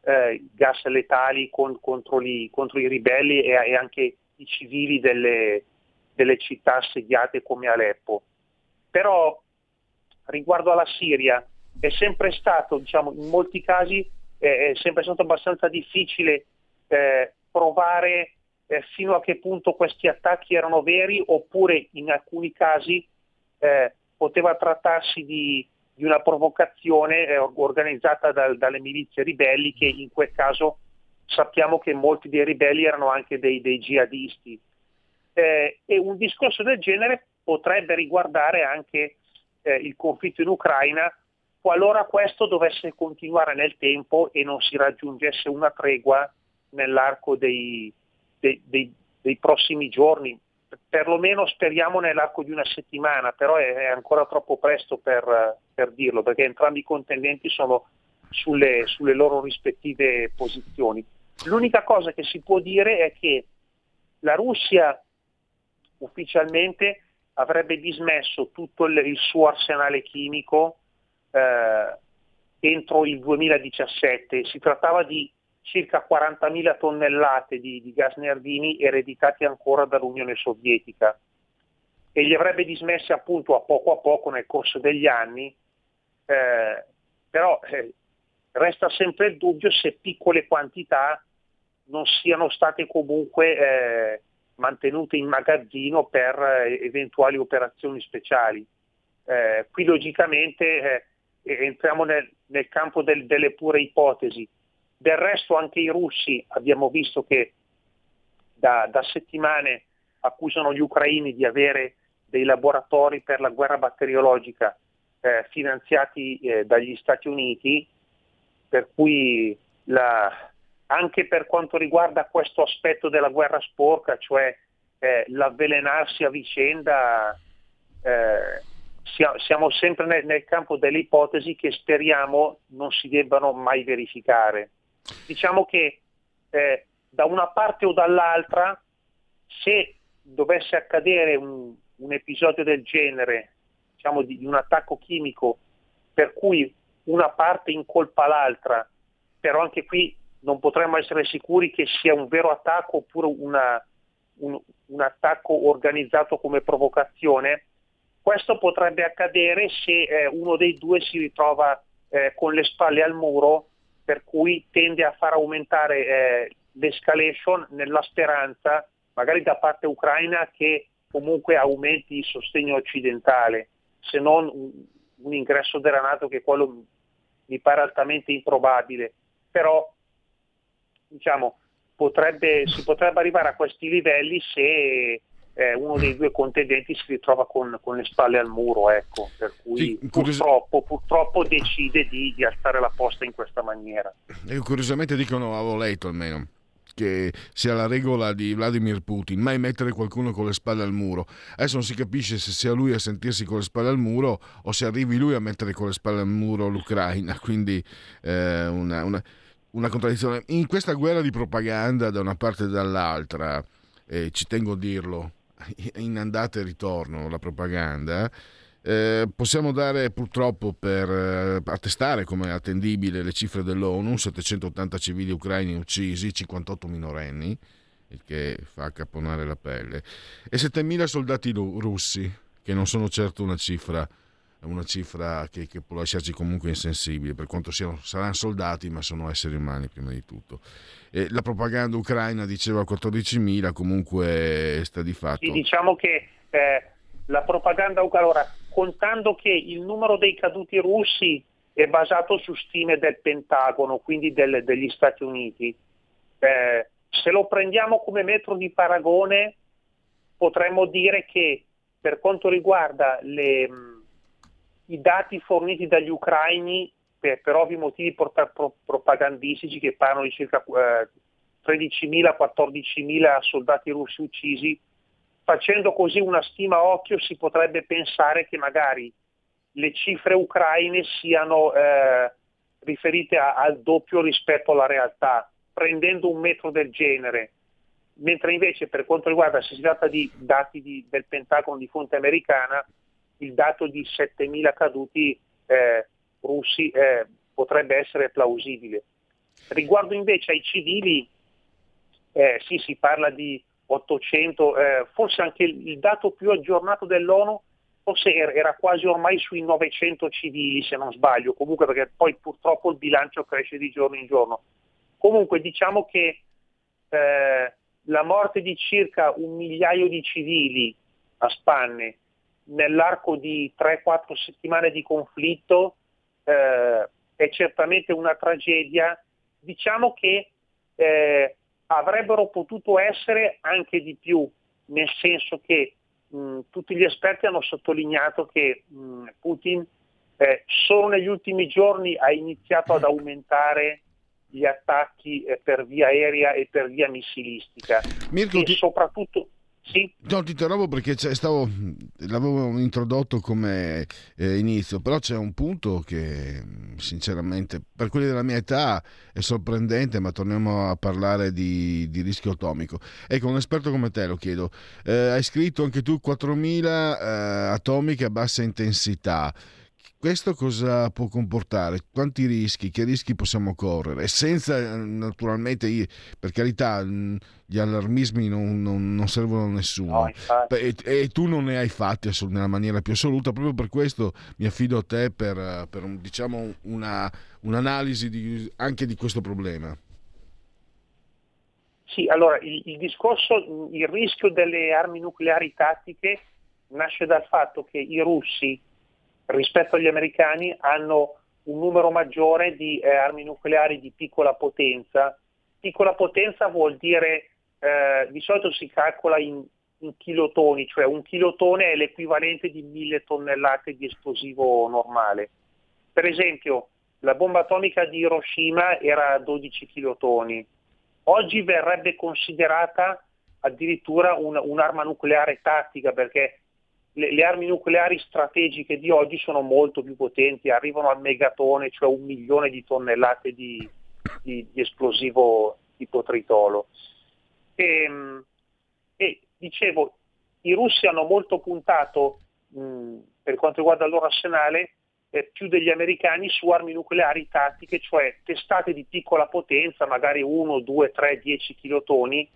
eh, gas letali con, contro, gli, contro, i ribelli e, e anche i civili delle, delle, città assediate come Aleppo. Però riguardo alla Siria è sempre stato, diciamo, in molti casi è sempre stato abbastanza difficile eh, provare eh, fino a che punto questi attacchi erano veri oppure in alcuni casi eh, poteva trattarsi di, di una provocazione eh, organizzata dal, dalle milizie ribelli che in quel caso sappiamo che molti dei ribelli erano anche dei, dei jihadisti. Eh, e un discorso del genere potrebbe riguardare anche eh, il conflitto in Ucraina qualora questo dovesse continuare nel tempo e non si raggiungesse una tregua nell'arco dei, dei, dei, dei prossimi giorni, perlomeno speriamo nell'arco di una settimana, però è, ancora troppo presto per, per, dirlo, perché entrambi i contendenti sono sulle, sulle, loro rispettive posizioni. L'unica cosa che si può dire è che la Russia ufficialmente avrebbe dismesso tutto il, il suo arsenale chimico eh, entro il 2017. Si trattava di circa 40.000 tonnellate di, di gas nervini ereditati ancora dall'Unione Sovietica e li avrebbe dismessi appunto a poco a poco nel corso degli anni, eh, però eh, resta sempre il dubbio se piccole quantità non siano state comunque eh, mantenute in magazzino per eh, eventuali operazioni speciali. Eh, qui logicamente eh, entriamo nel, nel campo del, delle pure ipotesi. Del resto anche i russi abbiamo visto che da, da settimane accusano gli ucraini di avere dei laboratori per la guerra batteriologica eh, finanziati eh, dagli Stati Uniti per cui la, anche per quanto riguarda questo aspetto della guerra sporca, cioè eh, l'avvelenarsi a vicenda, eh, siamo sempre nel, nel, campo delle ipotesi che speriamo non si debbano mai verificare. Diciamo che eh, da una parte o dall'altra, se dovesse accadere un, un episodio del genere, diciamo di, di un attacco chimico, per cui una parte incolpa l'altra, però anche qui non potremmo essere sicuri che sia un vero attacco oppure una, un, un, attacco organizzato come provocazione. Questo potrebbe accadere se eh, uno dei due si ritrova eh, con le spalle al muro, per cui tende a far aumentare eh, l'escalation nella speranza, magari da parte ucraina, che comunque aumenti il sostegno occidentale, se non un, un ingresso della Nato che quello mi pare altamente improbabile. Però diciamo, potrebbe, si potrebbe arrivare a questi livelli se eh, uno dei due contendenti si ritrova con, con le spalle al muro, ecco, per cui sì, purtroppo, purtroppo, decide di, di, alzare la posta in questa maniera. E curiosamente dicono, avevo letto almeno, che sia la regola di Vladimir Putin, mai mettere qualcuno con le spalle al muro. Adesso non si capisce se sia lui a sentirsi con le spalle al muro o se arrivi lui a mettere con le spalle al muro l'Ucraina, <laughs> quindi eh, una, una una contraddizione. In questa guerra di propaganda da una parte e dall'altra, eh, ci tengo a dirlo, <laughs> in andata e ritorno la propaganda, eh, possiamo dare purtroppo per eh, attestare come attendibile le cifre dell'ONU, 780 civili ucraini uccisi, 58 minorenni, il che fa caponare la pelle, e 7.000 soldati russi, che non sono certo una cifra è una cifra che, che, può lasciarci comunque insensibile, per quanto siano, saranno soldati, ma sono esseri umani prima di tutto. E la propaganda ucraina diceva 14.000, comunque sta di fatto. Sì, diciamo che eh, la propaganda ucraina, allora, contando che il numero dei caduti russi è basato su stime del Pentagono, quindi del, degli Stati Uniti, eh, se lo prendiamo come metro di paragone, potremmo dire che per quanto riguarda le i dati forniti dagli ucraini per, per ovvi motivi porta, pro, propagandistici che parlano di circa eh, 13.000-14.000 soldati russi uccisi, facendo così una stima a occhio si potrebbe pensare che magari le cifre ucraine siano eh, riferite a, al doppio rispetto alla realtà, prendendo un metro del genere, mentre invece per quanto riguarda se si tratta di dati di, del Pentagono di fonte americana, il dato di 7.000 caduti eh, russi eh, potrebbe essere plausibile. Riguardo invece ai civili, eh, sì, si parla di 800, eh, forse anche il, dato più aggiornato dell'ONU forse era, era, quasi ormai sui 900 civili se non sbaglio, comunque perché poi purtroppo il bilancio cresce di giorno in giorno. Comunque diciamo che eh, la morte di circa un migliaio di civili a spanne nell'arco di 3-4 settimane di conflitto eh, è certamente una tragedia. Diciamo che eh, avrebbero potuto essere anche di più, nel senso che mh, tutti gli esperti hanno sottolineato che mh, Putin eh, solo negli ultimi giorni ha iniziato ad aumentare gli attacchi eh, per via aerea e per via missilistica Mirko, e soprattutto sì. No, ti interrompo perché stavo, l'avevo introdotto come eh, inizio, però c'è un punto che sinceramente per quelli della mia età è sorprendente, ma torniamo a parlare di, di rischio atomico. Ecco, un esperto come te lo chiedo, eh, hai scritto anche tu 4.000 eh, atomiche a bassa intensità. Questo cosa può comportare? Quanti rischi? Che rischi possiamo correre? Senza, naturalmente, per carità, gli allarmismi non, non, non servono a nessuno. No, e, e, tu non ne hai fatti nella maniera più assoluta. Proprio per questo mi affido a te per, per un, diciamo, una, un'analisi di, anche di questo problema. Sì, allora il, il discorso, il rischio delle armi nucleari tattiche nasce dal fatto che i russi rispetto agli americani hanno un numero maggiore di eh, armi nucleari di piccola potenza. Piccola potenza vuol dire, eh, di solito si calcola in, in, kilotoni, cioè un kilotone è l'equivalente di mille tonnellate di esplosivo normale. Per esempio, la bomba atomica di Hiroshima era a 12 kilotoni, oggi verrebbe considerata addirittura un, un'arma nucleare tattica perché le, le, armi nucleari strategiche di oggi sono molto più potenti, arrivano al megatone, cioè un milione di tonnellate di, di, di esplosivo tipo tritolo. E, ehm, e, dicevo, i russi hanno molto puntato mh, per quanto riguarda il loro arsenale eh, più degli americani su armi nucleari tattiche, cioè testate di piccola potenza, magari 1, 2, 3, 10 kilotoni,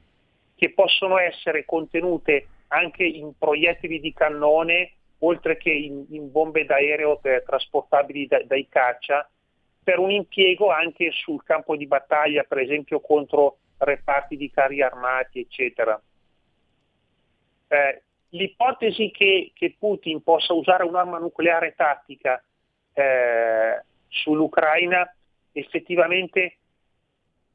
che possono essere contenute anche in proiettili di cannone, oltre che in, in bombe d'aereo eh, trasportabili da, dai caccia, per un impiego anche sul campo di battaglia, per esempio contro reparti di carri armati, eccetera. Eh, l'ipotesi che, che, Putin possa usare un'arma nucleare tattica eh, sull'Ucraina effettivamente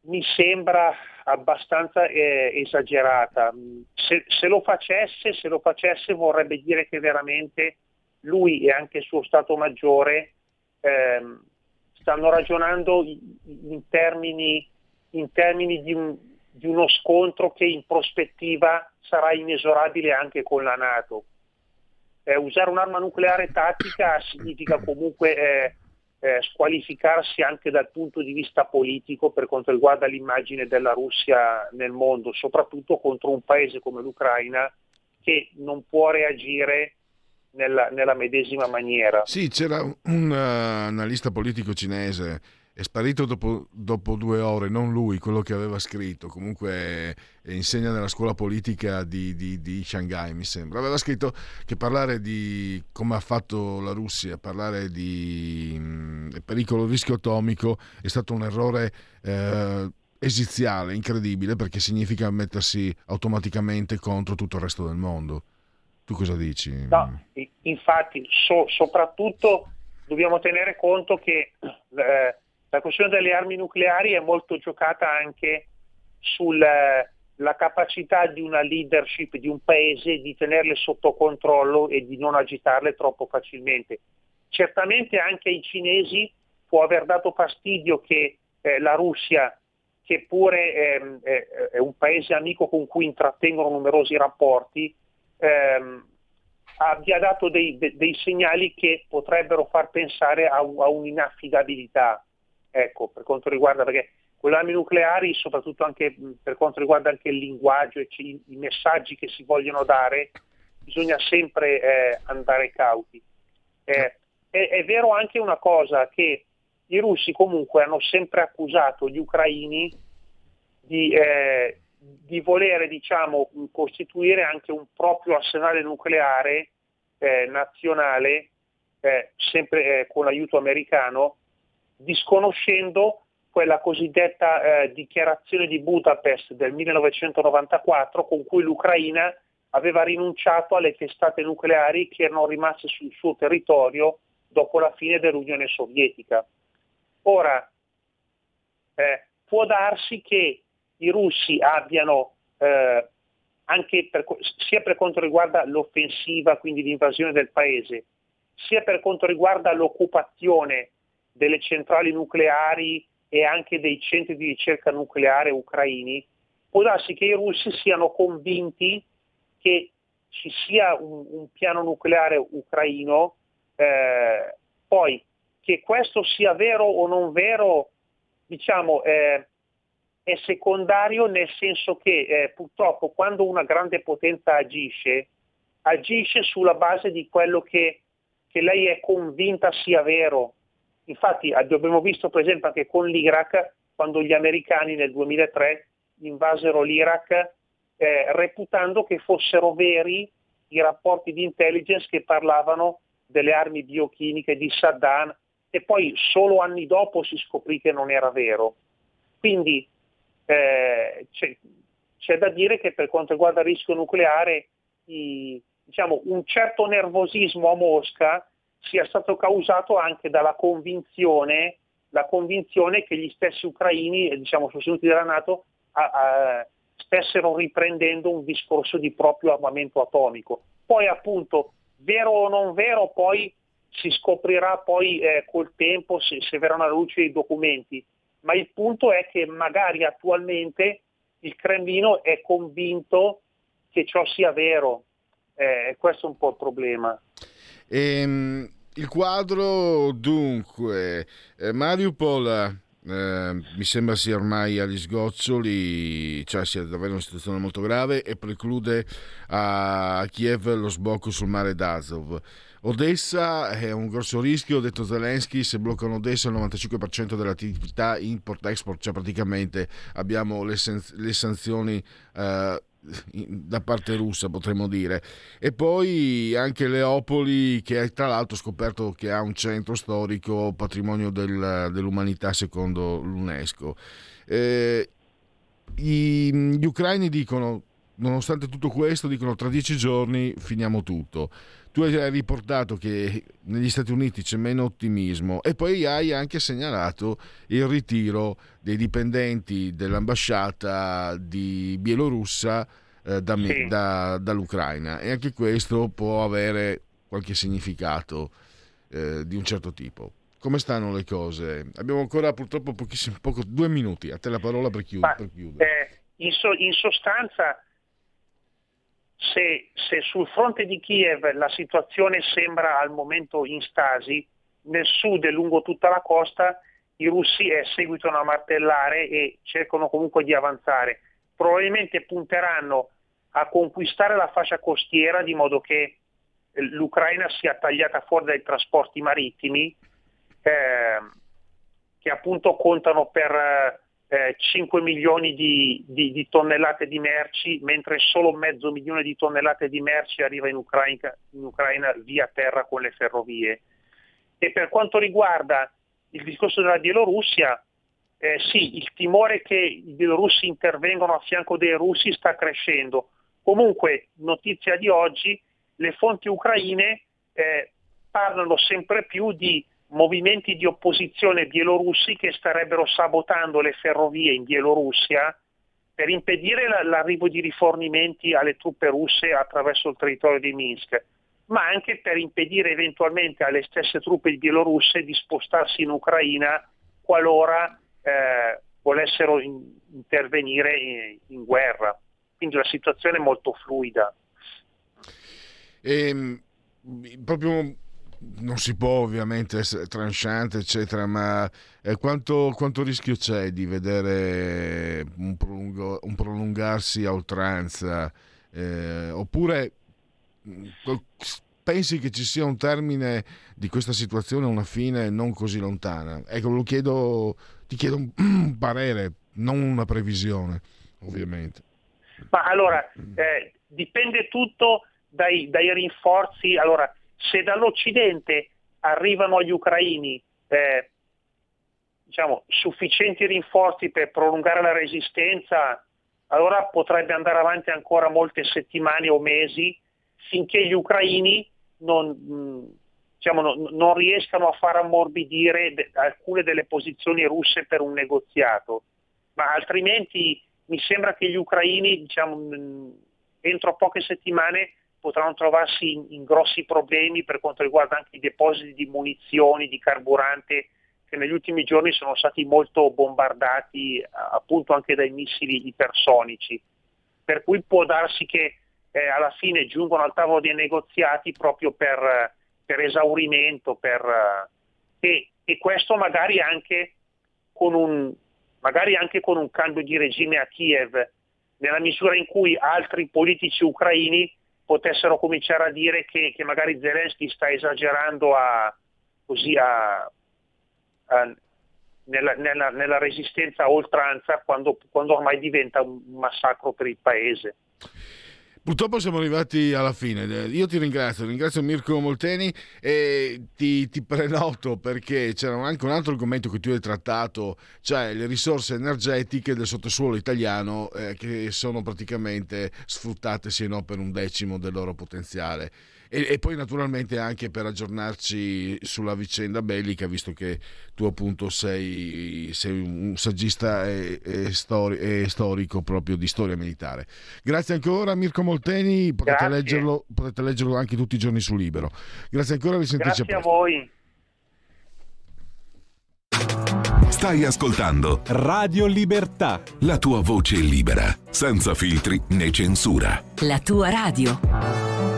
mi sembra abbastanza eh, esagerata. Se, se, lo facesse, se lo facesse vorrebbe dire che veramente lui e anche il suo Stato Maggiore ehm, stanno ragionando in termini, in termini di, un, di, uno scontro che in prospettiva sarà inesorabile anche con la Nato. Eh, usare un'arma nucleare tattica significa comunque eh, eh, squalificarsi anche dal punto di vista politico per quanto riguarda l'immagine della Russia nel mondo, soprattutto contro un paese come l'Ucraina che non può reagire nella, nella medesima maniera. Sì, c'era un uh, analista politico cinese è sparito dopo, dopo, due ore, non lui, quello che aveva scritto, comunque eh, insegna nella scuola politica di, di, di, Shanghai, mi sembra. Aveva scritto che parlare di come ha fatto la Russia, parlare di mh, mm, pericolo rischio atomico è stato un errore eh, esiziale, incredibile, perché significa mettersi automaticamente contro tutto il resto del mondo. Tu cosa dici? No, infatti, so, soprattutto dobbiamo tenere conto che... Eh, la questione delle armi nucleari è molto giocata anche sulla eh, capacità di una leadership di un paese di tenerle sotto controllo e di non agitarle troppo facilmente. Certamente anche ai cinesi può aver dato fastidio che eh, la Russia, che pure ehm, è un paese amico con cui intrattengono numerosi rapporti, ehm, abbia dato dei, de, dei, segnali che potrebbero far pensare a, a un'inaffidabilità Ecco, per quanto riguarda, perché con le armi nucleari, soprattutto anche per quanto riguarda anche il linguaggio e i, i messaggi che si vogliono dare, bisogna sempre eh, andare cauti. Eh, è, è, vero anche una cosa, che i russi comunque hanno sempre accusato gli ucraini di, eh, di volere diciamo, costituire anche un proprio arsenale nucleare eh, nazionale, eh, sempre eh, con l'aiuto americano, disconoscendo quella cosiddetta eh, dichiarazione di Budapest del 1994 con cui l'Ucraina aveva rinunciato alle testate nucleari che erano rimaste sul suo territorio dopo la fine dell'Unione Sovietica. Ora, eh, può darsi che i russi abbiano, eh, per, sia per quanto riguarda l'offensiva, quindi l'invasione del paese, sia per quanto riguarda l'occupazione delle centrali nucleari e anche dei centri di ricerca nucleare ucraini, può darsi che i russi siano convinti che ci sia un, un piano nucleare ucraino, eh, poi che questo sia vero o non vero, diciamo, eh, è secondario nel senso che eh, purtroppo quando una grande potenza agisce, agisce sulla base di quello che, che lei è convinta sia vero, Infatti abbiamo visto per esempio anche con l'Iraq, quando gli americani nel 2003 invasero l'Iraq eh, reputando che fossero veri i rapporti di intelligence che parlavano delle armi biochimiche di Saddam e poi solo anni dopo si scoprì che non era vero. Quindi eh, c'è, c'è, da dire che per quanto riguarda il rischio nucleare i, diciamo, un certo nervosismo a Mosca sia stato causato anche dalla convinzione, la convinzione che gli stessi ucraini, diciamo sostenuti dalla Nato, a, a, stessero riprendendo un discorso di proprio armamento atomico. Poi appunto, vero o non vero, poi si scoprirà poi eh, col tempo se, se verranno alla luce i documenti, ma il punto è che magari attualmente il Cremlino è convinto che ciò sia vero, eh, questo è un po' il problema. Ehm, il quadro dunque, eh, Mariupol eh, mi sembra sia ormai agli sgoccioli, cioè sia davvero una situazione molto grave e preclude a Kiev lo sbocco sul mare d'Azov. Odessa è un grosso rischio, ha detto Zelensky, se bloccano Odessa il 95% dell'attività import-export, cioè praticamente abbiamo le, san- le sanzioni eh, da parte russa potremmo dire. E poi anche Leopoli che tra l'altro ho scoperto che ha un centro storico patrimonio del, dell'umanità secondo l'UNESCO. Eh, gli, gli ucraini dicono nonostante tutto questo dicono tra dieci giorni finiamo tutto tu hai riportato che negli Stati Uniti c'è meno ottimismo e poi hai anche segnalato il ritiro dei dipendenti dell'ambasciata di Bielorussa eh, da, sì. da, dall'Ucraina e anche questo può avere qualche significato eh, di un certo tipo. Come stanno le cose? Abbiamo ancora purtroppo poco, due minuti. A te la parola per, chiud- per chiudere. Eh, in, so, in sostanza se, se, sul fronte di Kiev la situazione sembra al momento in stasi, nel sud e lungo tutta la costa i russi eh, seguitano a martellare e cercano comunque di avanzare. Probabilmente punteranno a conquistare la fascia costiera di modo che eh, l'Ucraina sia tagliata fuori dai trasporti marittimi eh, che appunto contano per eh, eh, 5 milioni di, di, di, tonnellate di merci, mentre solo mezzo milione di tonnellate di merci arriva in Ucraina, in Ucraina via terra con le ferrovie. E per quanto riguarda il discorso della Bielorussia, eh, sì, il timore che i bielorussi intervengano a fianco dei russi sta crescendo. Comunque, notizia di oggi, le fonti ucraine eh, parlano sempre più di movimenti di opposizione bielorussi che starebbero sabotando le ferrovie in Bielorussia per impedire l'arrivo di rifornimenti alle truppe russe attraverso il territorio di Minsk, ma anche per impedire eventualmente alle stesse truppe bielorusse di spostarsi in Ucraina qualora eh, volessero in, intervenire in, in, guerra. Quindi la situazione è molto fluida. E, ehm, proprio non si può ovviamente essere tranchant, eccetera, ma eh, quanto, quanto, rischio c'è di vedere un, prolungo, un prolungarsi a oltranza? Eh, oppure mm, pensi che ci sia un termine di questa situazione, una fine non così lontana? Ecco, chiedo, ti chiedo un, <clears throat> un parere, non una previsione, ovviamente. Ma allora, eh, dipende tutto dai, dai rinforzi. Allora, se dall'Occidente arrivano agli ucraini eh, diciamo, sufficienti rinforzi per prolungare la resistenza, allora potrebbe andare avanti ancora molte settimane o mesi finché gli ucraini non, diciamo, non, non riescano a far ammorbidire alcune delle posizioni russe per un negoziato. Ma altrimenti mi sembra che gli ucraini diciamo, entro poche settimane potranno trovarsi in, in, grossi problemi per quanto riguarda anche i depositi di munizioni, di carburante che negli ultimi giorni sono stati molto bombardati appunto anche dai missili ipersonici. Per cui può darsi che eh, alla fine giungono al tavolo dei negoziati proprio per, per esaurimento per, eh, e, e, questo magari anche, un, magari anche con un cambio di regime a Kiev, nella misura in cui altri politici ucraini potessero cominciare a dire che, che magari Zelensky sta esagerando a, così a, a, nella, nella, nella, resistenza a oltranza quando, quando ormai diventa un massacro per il paese. Purtroppo siamo arrivati alla fine. Io ti ringrazio, ringrazio Mirko Molteni e ti, ti, prenoto perché c'era anche un altro argomento che tu hai trattato, cioè le risorse energetiche del sottosuolo italiano eh, che sono praticamente sfruttate se no per un decimo del loro potenziale. E, e, poi naturalmente anche per aggiornarci sulla vicenda bellica, visto che tu appunto sei, sei un saggista e, e, stori, e, storico proprio di storia militare. Grazie ancora Mirko Molteni. Potete leggerlo, potete leggerlo anche tutti i giorni su Libero. Grazie ancora, vi sentirci Grazie a presto. voi. Stai ascoltando Radio Libertà. la tua voce libera, senza filtri né censura. La tua radio.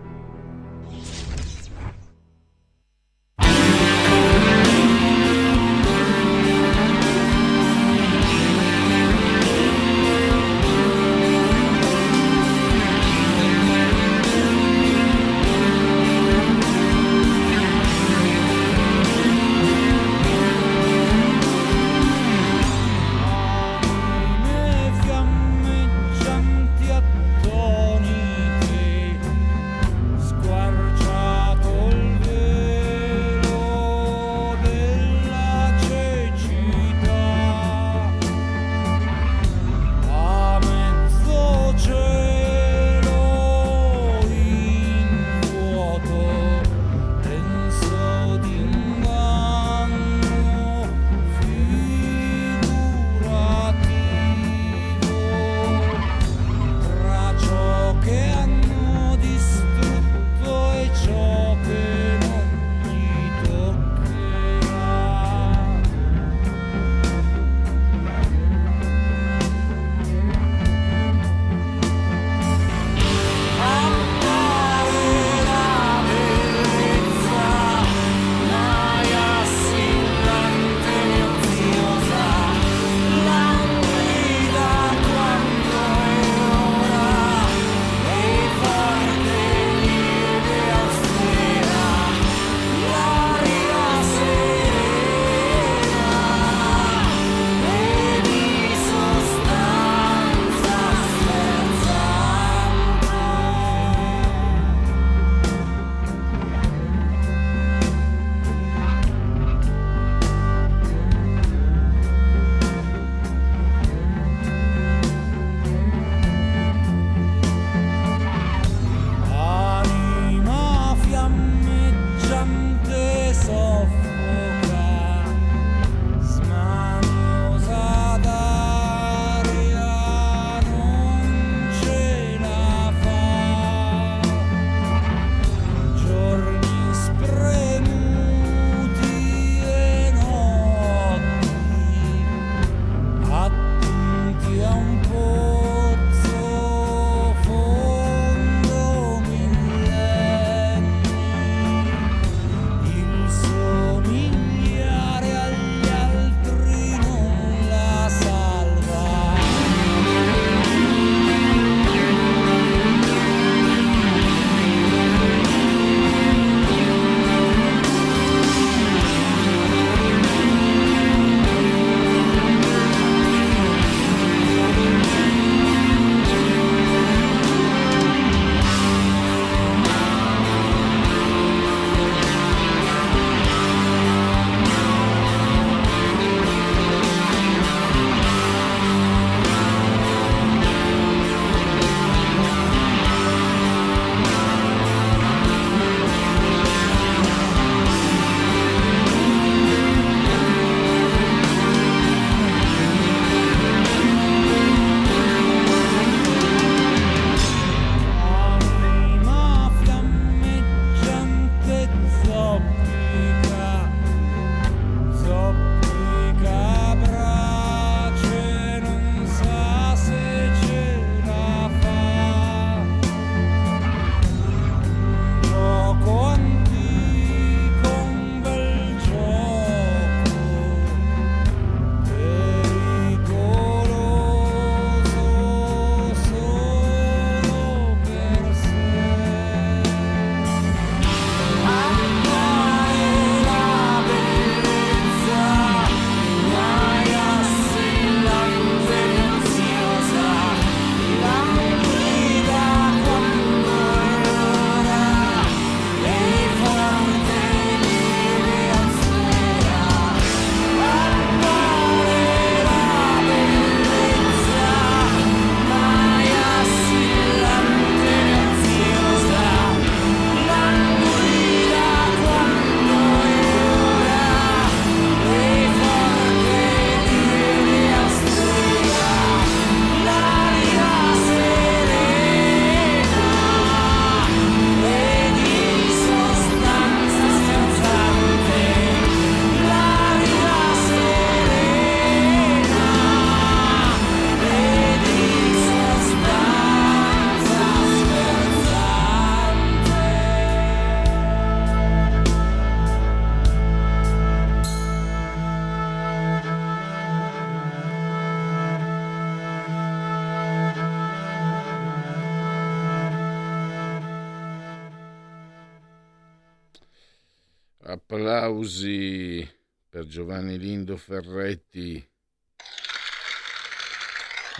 Ferretti.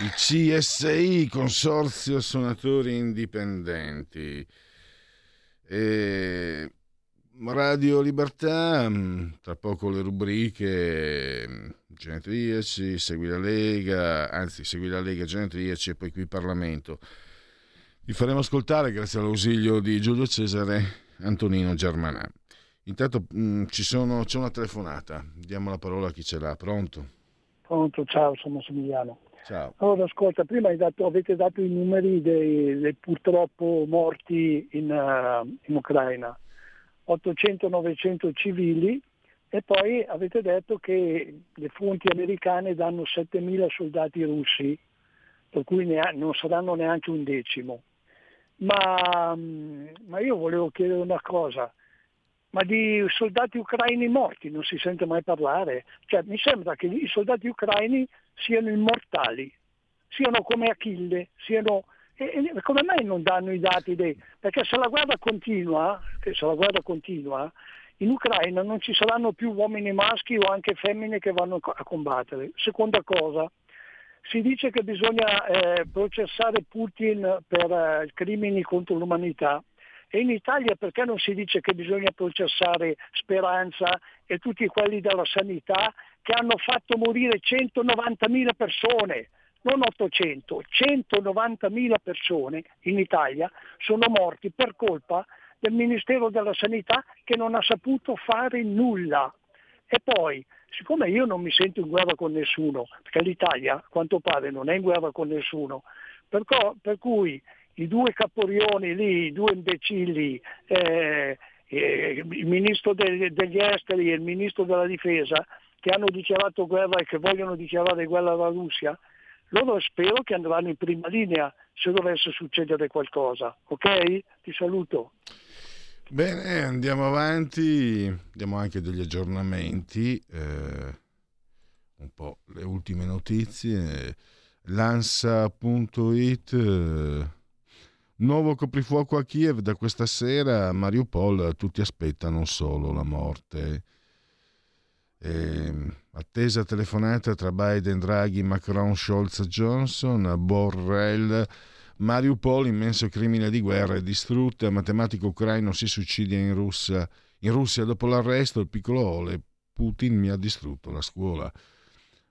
Il CSI, Consorzio Suonatori Indipendenti. E Radio Libertà, tra poco le rubriche Genetriaci, Segui la Lega, anzi Segui la Lega, Genetriaci e poi qui Parlamento. Vi faremo ascoltare, grazie all'ausilio di Giulio Cesare, Antonino Germanà. Intanto mh, sono, c'è una telefonata, diamo la parola a chi ce l'ha. Pronto? Pronto, ciao, sono Massimiliano. Ciao. Allora, ascolta, prima dato, avete dato i numeri dei, dei purtroppo morti in, uh, in Ucraina, 800-900 civili e poi avete detto che le fonti americane danno 7.000 soldati russi, per cui ne ha, non saranno neanche un decimo. Ma, ma io volevo chiedere una cosa, ma di soldati ucraini morti non si sente mai parlare. Cioè, mi sembra che i soldati ucraini siano immortali, siano come Achille, siano... E, e come mai non danno i dati dei... Perché se la guerra continua, se la guerra continua, in Ucraina non ci saranno più uomini maschi o anche femmine che vanno a combattere. Seconda cosa, si dice che bisogna eh, processare Putin per eh, crimini contro l'umanità e in Italia perché non si dice che bisogna processare Speranza e tutti quelli della sanità che hanno fatto morire 190.000 persone? non 800, 190.000 persone in Italia sono morti per colpa del Ministero della Sanità che non ha saputo fare nulla. E poi siccome io non mi sento in guerra con nessuno, perché l'Italia a quanto pare non è in guerra con nessuno, per, co- per cui i due caporioni lì, i due imbecilli, eh, eh, il ministro degli, degli esteri e il ministro della difesa, che hanno dichiarato guerra e che vogliono dichiarare guerra alla Russia, loro spero che andranno in prima linea se dovesse succedere qualcosa. Ok? Ti saluto. Bene, andiamo avanti, diamo anche degli aggiornamenti, eh, un po' le ultime notizie. Lansa.it, nuovo coprifuoco a Kiev da questa sera, a Mariupol tutti aspettano solo la morte. Eh, attesa telefonata tra Biden, Draghi, Macron, Scholz, Johnson, Borrell Mariupol, immenso crimine di guerra, è distrutta. Matematico ucraino si suicida in Russia. In Russia, dopo l'arresto, il piccolo Ole, Putin mi ha distrutto la scuola.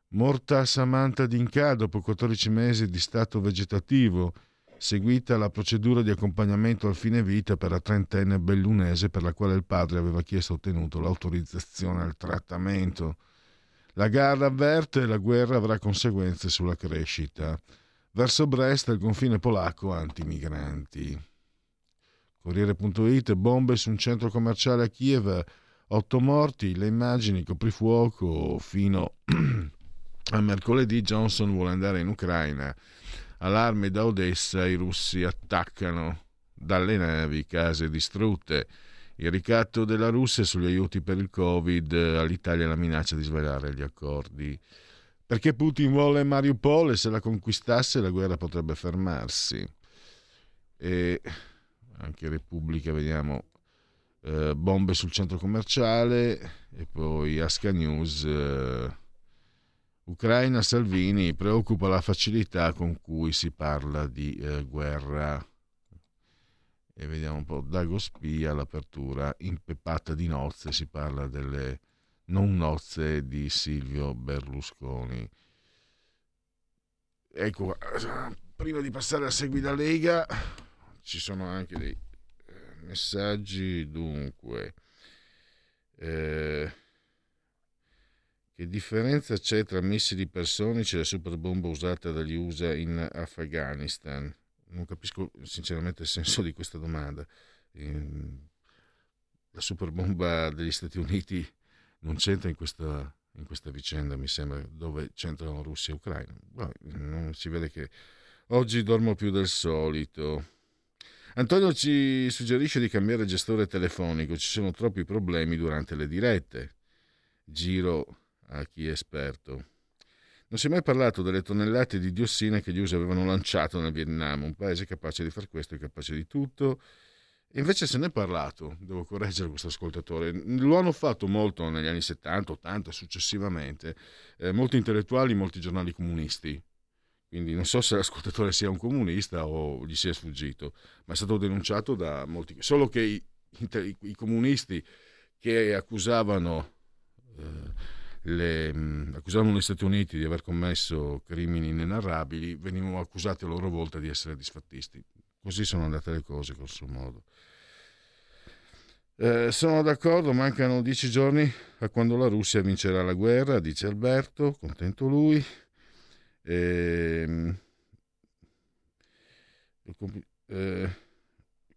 Morta Samantha Dinka dopo 14 mesi di stato vegetativo, seguita la procedura di accompagnamento al fine vita per la trentenne bellunese per la quale il padre aveva chiesto e ottenuto l'autorizzazione al trattamento. La gara avverte la guerra avrà conseguenze sulla crescita verso Brest il confine polacco antimigranti. Corriere.it, bombe su un centro commerciale a Kiev, otto morti, le immagini, coprifuoco fino <clears throat> a mercoledì Johnson vuole andare in Ucraina. Allarme da Odessa, i russi attaccano dalle navi case distrutte. Il ricatto della Russia sugli aiuti per il Covid all'Italia la minaccia di svelare gli accordi perché Putin vuole Mariupol e se la conquistasse la guerra potrebbe fermarsi. E anche Repubblica, vediamo, eh, bombe sul centro commerciale e poi Asca News. Eh, Ucraina Salvini preoccupa la facilità con cui si parla di eh, guerra. E vediamo un po' Dago Spia, l'apertura impeppata di nozze, si parla delle non nozze di Silvio Berlusconi. Ecco, prima di passare a Seguida Lega, ci sono anche dei eh, messaggi. Dunque, eh, che differenza c'è tra missili personici e la superbomba usata dagli USA in Afghanistan? Non capisco sinceramente il senso di questa domanda. La superbomba degli Stati Uniti non c'entra in questa, in questa vicenda, mi sembra, dove c'entrano Russia e Ucraina. non si vede che oggi dormo più del solito. Antonio ci suggerisce di cambiare gestore telefonico, ci sono troppi problemi durante le dirette. Giro a chi è esperto. Non si è mai parlato delle tonnellate di diossina che gli USA avevano lanciato nel Vietnam, un paese capace di far questo e capace di tutto Invece se ne è parlato, devo correggere questo ascoltatore, lo hanno fatto molto negli anni 70, 80, successivamente, eh, molti intellettuali, molti giornali comunisti. Quindi non so se l'ascoltatore sia un comunista o gli sia sfuggito, ma è stato denunciato da molti. Solo che i, i, i comunisti che accusavano, eh, le, accusavano gli Stati Uniti di aver commesso crimini inenarrabili venivano accusati a loro volta di essere disfattisti. Così sono andate le cose suo modo. Eh, sono d'accordo, mancano dieci giorni a quando la Russia vincerà la guerra, dice Alberto, contento lui. Eh, eh,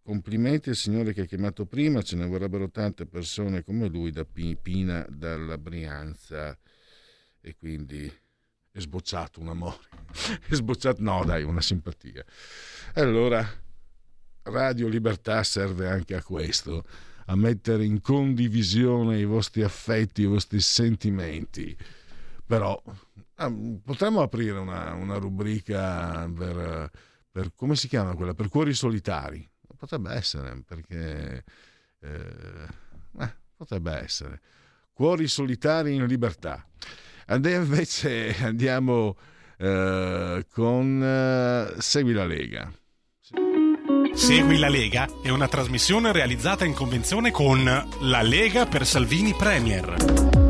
complimenti al signore che ha chiamato prima, ce ne vorrebbero tante persone come lui da Pina, dalla Brianza e quindi è sbocciato un amore. <laughs> è sbocciato, no dai, una simpatia. Allora, Radio Libertà serve anche a questo, a mettere in condivisione i vostri affetti, i vostri sentimenti. Però ah, potremmo aprire una, una rubrica per, per, come si chiama quella? Per cuori solitari. Potrebbe essere, perché eh, eh, potrebbe essere. Cuori solitari in libertà. Andiamo invece <laughs> andiamo eh, con eh, Segui la Lega. Segui la Lega è una trasmissione realizzata in convenzione con La Lega per Salvini Premier.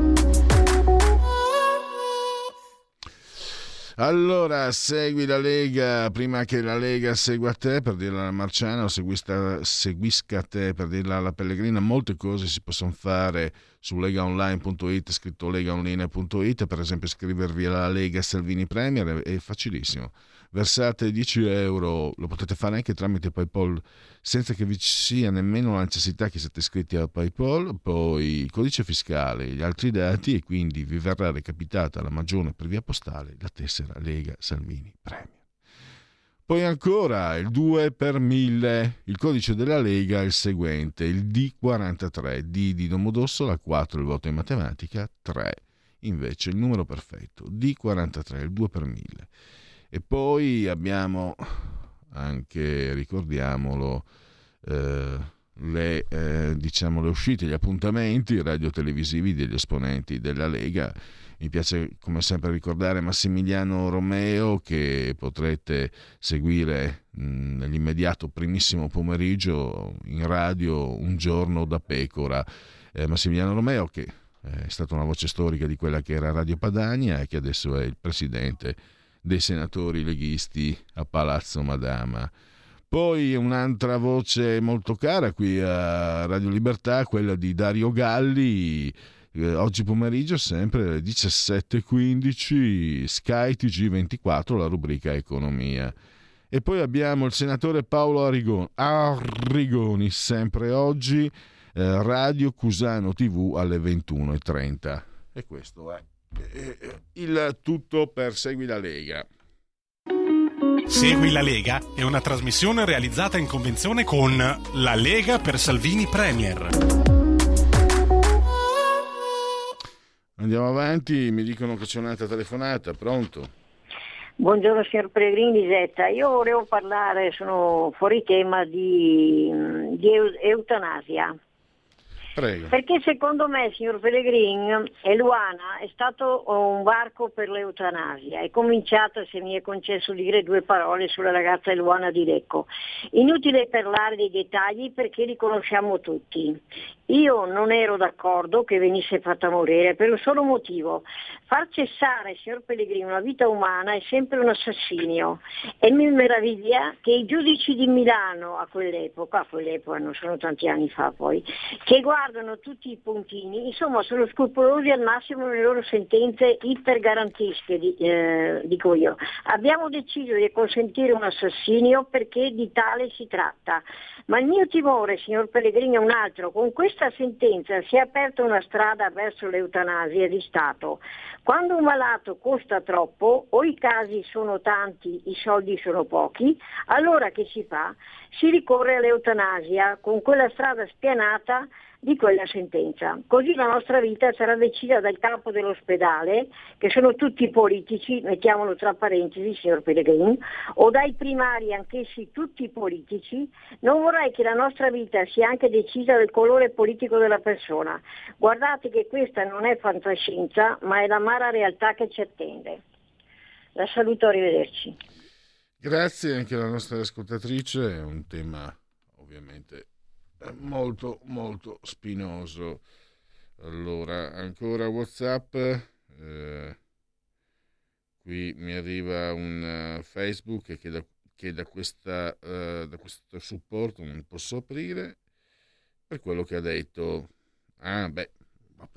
Allora, segui la Lega prima che la Lega segua te per dirla alla Marciana o seguisca, seguisca te per dirla alla Pellegrina. Molte cose si possono fare su legaonline.it, scritto legaonline.it, per esempio iscrivervi alla Lega Salvini Premier, è facilissimo versate 10 euro, lo potete fare anche tramite PayPal senza che vi sia nemmeno la necessità che siate iscritti a PayPal, poi il codice fiscale, gli altri dati e quindi vi verrà recapitata la magione per via postale la tessera Lega Salvini Premier. Poi ancora il 2 per 1000, il codice della Lega è il seguente, il D43, D di Domodossola, 4 il voto in matematica, 3 invece il numero perfetto, D43, il 2 per 1000. E poi abbiamo anche, ricordiamolo, eh, le, eh, diciamo, le uscite, gli appuntamenti radio-televisivi degli esponenti della Lega. Mi piace come sempre ricordare Massimiliano Romeo che potrete seguire mh, nell'immediato primissimo pomeriggio in radio Un giorno da pecora. Eh, Massimiliano Romeo che è stata una voce storica di quella che era Radio Padania e che adesso è il presidente dei senatori leghisti a Palazzo Madama. Poi un'altra voce molto cara qui a Radio Libertà, quella di Dario Galli, eh, oggi pomeriggio sempre alle 17.15 Sky TG24, la rubrica Economia. E poi abbiamo il senatore Paolo Arrigoni, Arrigoni sempre oggi, eh, Radio Cusano TV alle 21.30. E questo è. Eh, il tutto per Segui la Lega. Segui la Lega è una trasmissione realizzata in convenzione con La Lega per Salvini Premier. Andiamo avanti, mi dicono che c'è un'altra telefonata, pronto? Buongiorno signor Pellegrini Lisetta, io volevo parlare, sono fuori tema di, di eutanasia. Prego. Perché secondo me, signor Pellegrin, Eluana è stato un varco per l'eutanasia. È cominciato, se mi è concesso dire due parole sulla ragazza Eluana di Lecco. Inutile parlare dei dettagli perché li conosciamo tutti. Io non ero d'accordo che venisse fatta morire per un solo motivo. Far cessare, signor Pellegrini, una vita umana è sempre un assassinio e mi meraviglia che i giudici di Milano a quell'epoca, a quell'epoca non sono tanti anni fa poi, che guardano tutti i puntini, insomma sono scrupolosi al massimo nelle loro sentenze ipergarantische, eh, dico io. Abbiamo deciso di consentire un assassinio perché di tale si tratta. Ma il mio timore, signor Pellegrini, è un altro. Con questa sentenza si è aperta una strada verso l'eutanasia di Stato. Quando un malato costa troppo, o i casi sono tanti, i soldi sono pochi, allora che si fa? Si ricorre all'eutanasia con quella strada spianata di quella sentenza. Così la nostra vita sarà decisa dal capo dell'ospedale, che sono tutti politici, mettiamolo tra parentesi, signor Pellegrini, o dai primari, anch'essi tutti politici. Non vorrei che la nostra vita sia anche decisa dal colore politico della persona. Guardate che questa non è fantascienza, ma è l'amara realtà che ci attende. La saluto, arrivederci. Grazie anche alla nostra ascoltatrice, è un tema ovviamente molto molto spinoso. Allora, ancora Whatsapp. Eh, qui mi arriva un uh, Facebook che da, che da, questa, uh, da questo supporto non posso aprire per quello che ha detto. Ah, beh,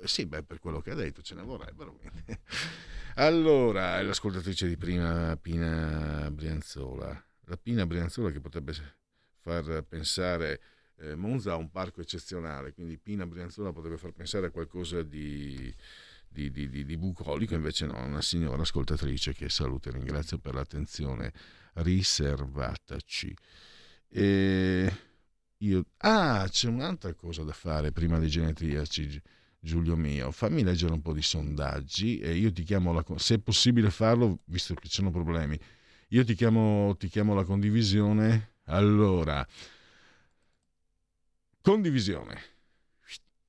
sì, beh, per quello che ha detto ce ne vorrebbero. <laughs> allora, l'ascoltatrice di prima, Pina Brianzola. La Pina Brianzola che potrebbe far pensare eh, Monza ha un parco eccezionale, quindi Pina Brianzola potrebbe far pensare a qualcosa di, di, di, di, bucolico, invece no, una signora ascoltatrice che saluto e ringrazio per l'attenzione riservataci. E io, ah, c'è un'altra cosa da fare prima dei genetriaci. Giulio mio, fammi leggere un po' di sondaggi e io ti chiamo la, se è possibile farlo, visto che ci sono problemi, io ti chiamo, ti chiamo la condivisione. Allora, Condivisione.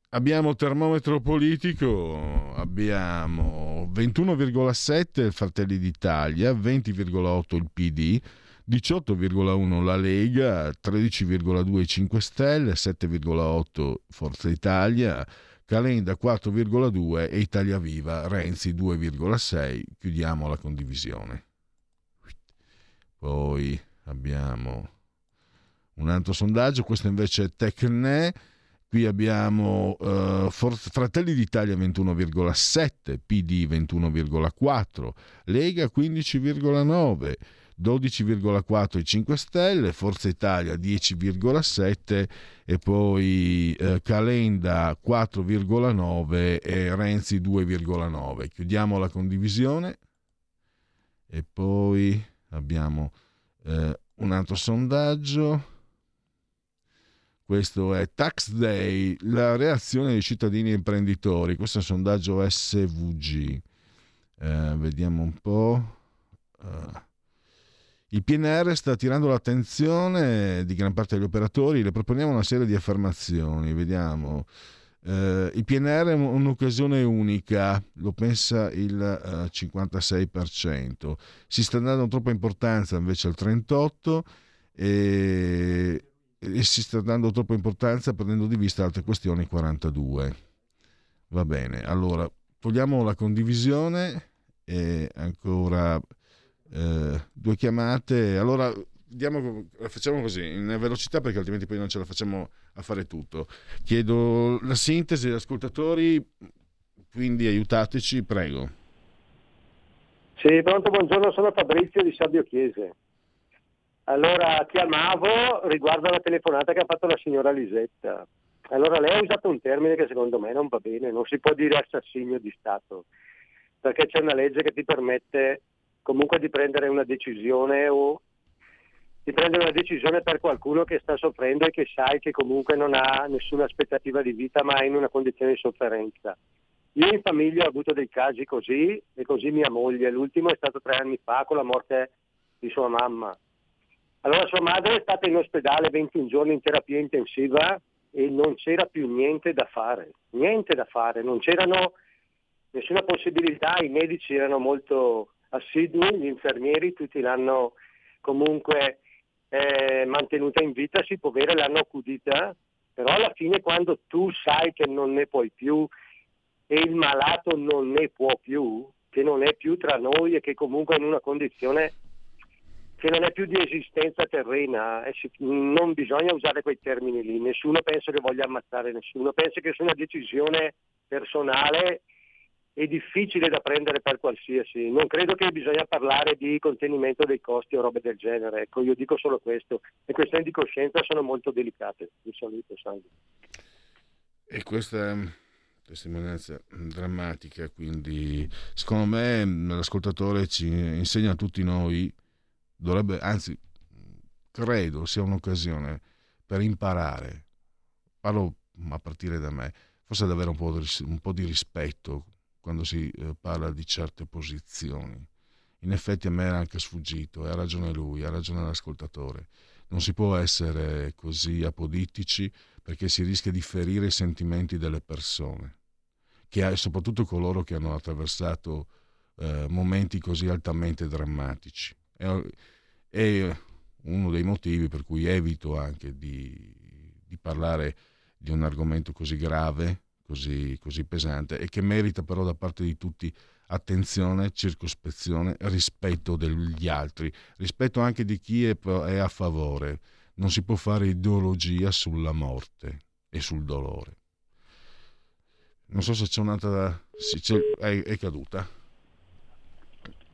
Abbiamo termometro politico, abbiamo 21,7 Fratelli d'Italia, 20,8 il PD, 18,1 la Lega, 13,2 5 Stelle, 7,8 Forza Italia, Calenda 4,2 e Italia Viva, Renzi 2,6. Chiudiamo la condivisione. Poi abbiamo un altro sondaggio, questo invece è Tecne, qui abbiamo uh, Fratelli d'Italia 21,7, PD 21,4, Lega 15,9. 12,4 i 5 Stelle, Forza Italia 10,7 e poi eh, Calenda 4,9 e Renzi 2,9. Chiudiamo la condivisione e poi abbiamo eh, un altro sondaggio. Questo è Tax Day, la reazione dei cittadini imprenditori. Questo è un sondaggio SVG. Eh, vediamo un po'. Uh, il PNR sta attirando l'attenzione di gran parte degli operatori. Le proponiamo una serie di affermazioni. Vediamo. Uh, il PNR è un'occasione unica, lo pensa il eh, 56%. Si sta dando troppa importanza invece al 38% e si sta dando troppa importanza perdendo di vista altre questioni 42. Va bene, allora togliamo la condivisione e ancora eh, due chiamate. Allora diamo, facciamo così, in velocità perché altrimenti poi non ce la facciamo a fare tutto. Chiedo la sintesi agli ascoltatori, quindi aiutateci, prego. Sì, pronto, buongiorno, sono Fabrizio di Sabio Chiese. Allora chiamavo riguardo alla telefonata che ha fatto la signora Lisetta. Allora lei ha usato un termine che secondo me non va bene, non si può dire assassinio di Stato, perché c'è una legge che ti permette comunque di prendere una decisione o di prendere una decisione per qualcuno che sta soffrendo e che sai che comunque non ha nessuna aspettativa di vita ma è in una condizione di sofferenza. Io in famiglia ho avuto dei casi così e così mia moglie, l'ultimo è stato tre anni fa con la morte di sua mamma allora sua madre è stata in ospedale 21 giorni in terapia intensiva e non c'era più niente da fare, niente da fare, non c'erano nessuna possibilità, i medici erano molto assidui, gli infermieri tutti l'hanno comunque eh, mantenuta in vita, si può vedere, l'hanno accudita, però alla fine quando tu sai che non ne puoi più e il malato non ne può più, che non è più tra noi e che comunque è in una condizione che non è più di esistenza terrena, non bisogna usare quei termini lì, nessuno pensa che voglia ammazzare nessuno, pensa che sia una decisione personale e difficile da prendere per qualsiasi. Non credo che bisogna parlare di contenimento dei costi o robe del genere, ecco, io dico solo questo. Le questioni di coscienza sono molto delicate. Vi saluto, salve. E questa testimonianza drammatica, quindi secondo me l'ascoltatore ci insegna a tutti noi dovrebbe, anzi, credo sia un'occasione per imparare, parlo a partire da me, forse ad avere un po' di, un po di rispetto quando si eh, parla di certe posizioni. In effetti a me era anche sfuggito, e ha ragione lui, ha ragione l'ascoltatore. non si può essere così apodittici perché si rischia di ferire i sentimenti delle persone, che, soprattutto coloro che hanno attraversato eh, momenti così altamente drammatici. È, uno dei motivi per cui evito anche di, di parlare di un argomento così grave, così, così pesante e che merita però da parte di tutti attenzione, circospezione, rispetto degli altri, rispetto anche di chi è, è a favore. Non si può fare ideologia sulla morte e sul dolore. Non so se c'è un'altra... Sì, c'è, è, è, caduta.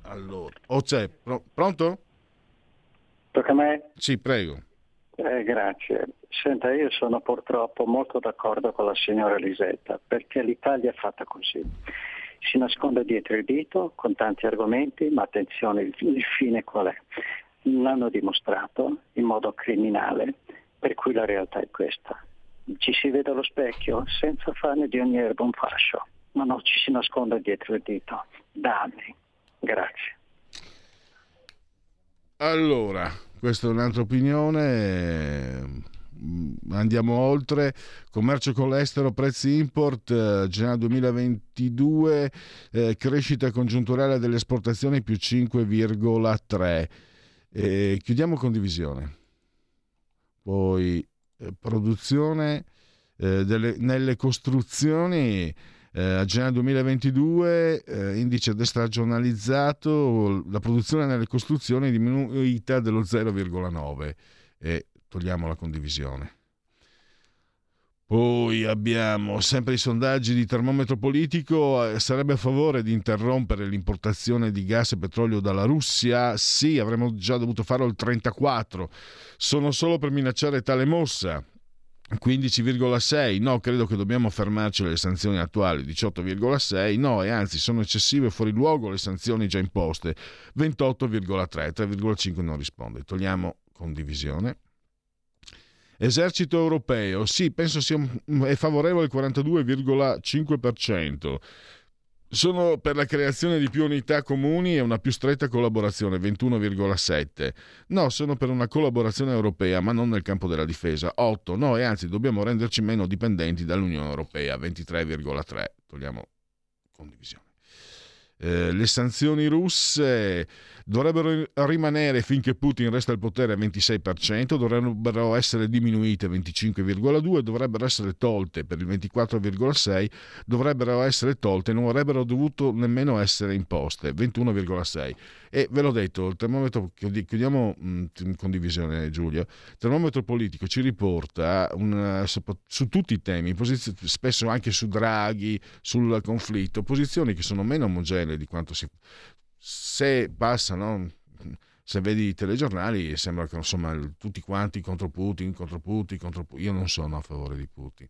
Allora, o oh, c'è... pronto? Tocca a me? Sì, prego. Eh, grazie. Senta, io sono purtroppo molto d'accordo con la signora Lisetta, perché l'Italia è fatta così si nasconde dietro il dito con tanti argomenti, ma attenzione, il, fine qual è? L'hanno dimostrato in modo criminale, per cui la realtà è questa. Ci si vede allo specchio senza farne di ogni erba un fascio. No, no, ci si nasconde dietro il dito. Da anni. Grazie. Allora, questa è un'altra opinione Mm, andiamo oltre, commercio con l'estero, prezzi import, eh, gennaio 2022, eh, crescita congiunturale delle esportazioni più 5,3. Eh, chiudiamo con divisione. Poi eh, produzione eh, delle, nelle costruzioni. Eh, a gennaio 2022 indice destagionalizzato, la produzione nelle costruzioni è diminuita dello 0,9 e togliamo la condivisione. Poi abbiamo sempre i sondaggi di termometro politico, eh, sarebbe a favore di interrompere l'importazione di gas e petrolio dalla Russia? Sì, avremmo già dovuto farlo il 34. Sono solo per minacciare tale mossa. 15,6 no, credo che dobbiamo fermarci alle sanzioni attuali 18,6 no e anzi sono eccessive e fuori luogo le sanzioni già imposte 28,3 3,5 non risponde togliamo condivisione Esercito europeo, sì, penso sia è favorevole il 42,5%. Sono per la creazione di più unità comuni e una più stretta collaborazione, 21,7. No, sono per una collaborazione europea, ma non nel campo della difesa, 8. No, e anzi dobbiamo renderci meno dipendenti dall'Unione Europea, 23,3. Togliamo condivisione. Eh, le sanzioni russe dovrebbero rimanere finché Putin resta al potere a 26%, dovrebbero essere diminuite a 25,2%, dovrebbero essere tolte per il 24,6%, dovrebbero essere tolte, non avrebbero dovuto nemmeno essere imposte, 21,6%. E ve l'ho detto, il termometro, chiudiamo in condivisione Giulio, il termometro politico ci riporta una, su tutti i temi, spesso anche su Draghi, sul conflitto, posizioni che sono meno omogenee di quanto si, se passano, se vedi i telegiornali sembra che insomma tutti quanti contro Putin, contro Putin, contro Putin. Io non sono a favore di Putin,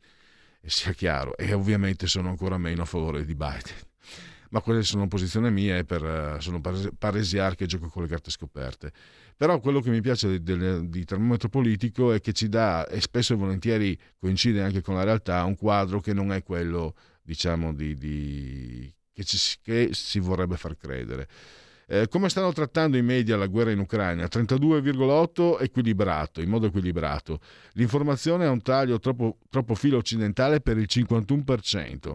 e sia chiaro, e ovviamente sono ancora meno a favore di Biden. <laughs> Ma quelle sono posizioni mie, per, sono paresiar che gioco con le carte scoperte. Però quello che mi piace di, di termometro politico è che ci dà, e spesso e volentieri coincide anche con la realtà, un quadro che non è quello, diciamo, di, di che, ci, che si vorrebbe far credere. Eh, come stanno trattando i media la guerra in Ucraina? 32,8 equilibrato, in modo equilibrato. L'informazione ha un taglio troppo, troppo filo occidentale per il 51%.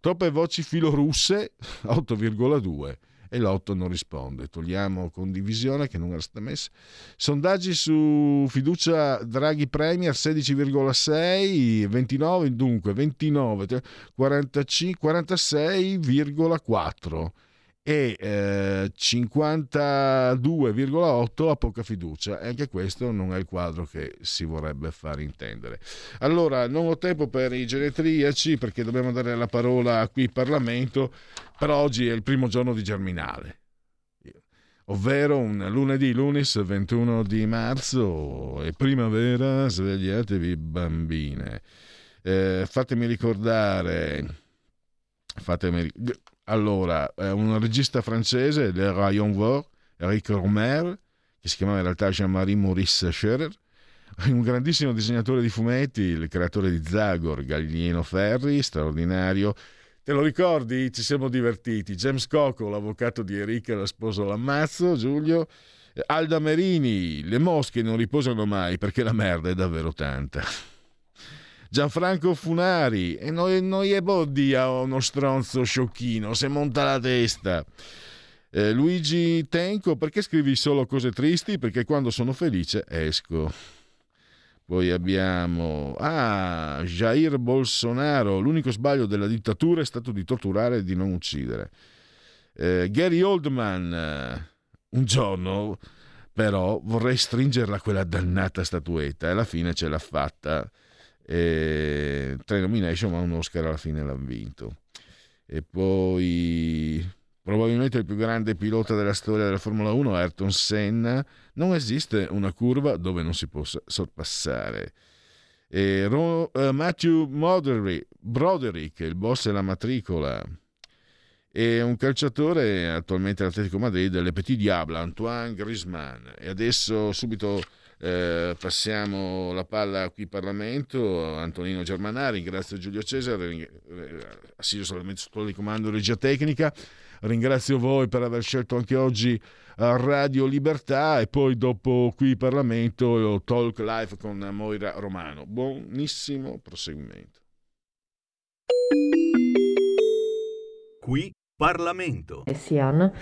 Troppe voci filo russe, 8,2 e l'8 non risponde. Togliamo condivisione che non era stata messa. Sondaggi su fiducia Draghi Premier 16,6, 29, dunque 29, 45, 46,4 e eh, 52,8 a poca fiducia e anche questo non è il quadro che si vorrebbe far intendere. Allora, non ho tempo per i genetriaci perché dobbiamo dare la parola qui in Parlamento, però oggi è il primo giorno di Germinale ovvero un lunedì, lunis 21 di marzo e primavera, svegliatevi bambine. Eh, fatemi ricordare, fatemi, allora, un regista francese, Le Rayon Vert, Eric Romer, che si chiamava in realtà Jean-Marie Maurice Scherer, un grandissimo disegnatore di fumetti, il creatore di Zagor, Gallieno Ferri, straordinario. Te lo ricordi? Ci siamo divertiti. James Coco, l'avvocato di Eric, la sposa l'ammazzo, Giulio. Alda Merini, le mosche non riposano mai perché la merda è davvero tanta. Gianfranco Funari, e noi, noi è boddia uno stronzo sciocchino, se monta la testa. Eh, Luigi Tenco, perché scrivi solo cose tristi? Perché quando sono felice esco. Poi abbiamo ah, Jair Bolsonaro, l'unico sbaglio della dittatura è stato di torturare e di non uccidere. Eh, Gary Oldman, un giorno però vorrei stringerla quella dannata statuetta e alla fine ce l'ha fatta e tre nomination ma un Oscar alla fine l'ha vinto. E poi probabilmente il più grande pilota della storia della Formula 1 Ayrton Senna. Non esiste una curva dove non si possa sorpassare. E Ro- uh, Matthew Broderick, Broderick il boss e la matricola e un calciatore attualmente all'Atletico Madrid, Le Petit Diable, Antoine Griezmann. E adesso subito eh, passiamo la palla qui in Parlamento, Antonino Germanari, ringrazio Giulio Cesare, assiso solamente sotto il comando regia tecnica, ringrazio voi per aver scelto anche oggi Radio Libertà e poi dopo qui in Parlamento Talk Live con Moira Romano. Buonissimo proseguimento. Qui Parlamento. SIAN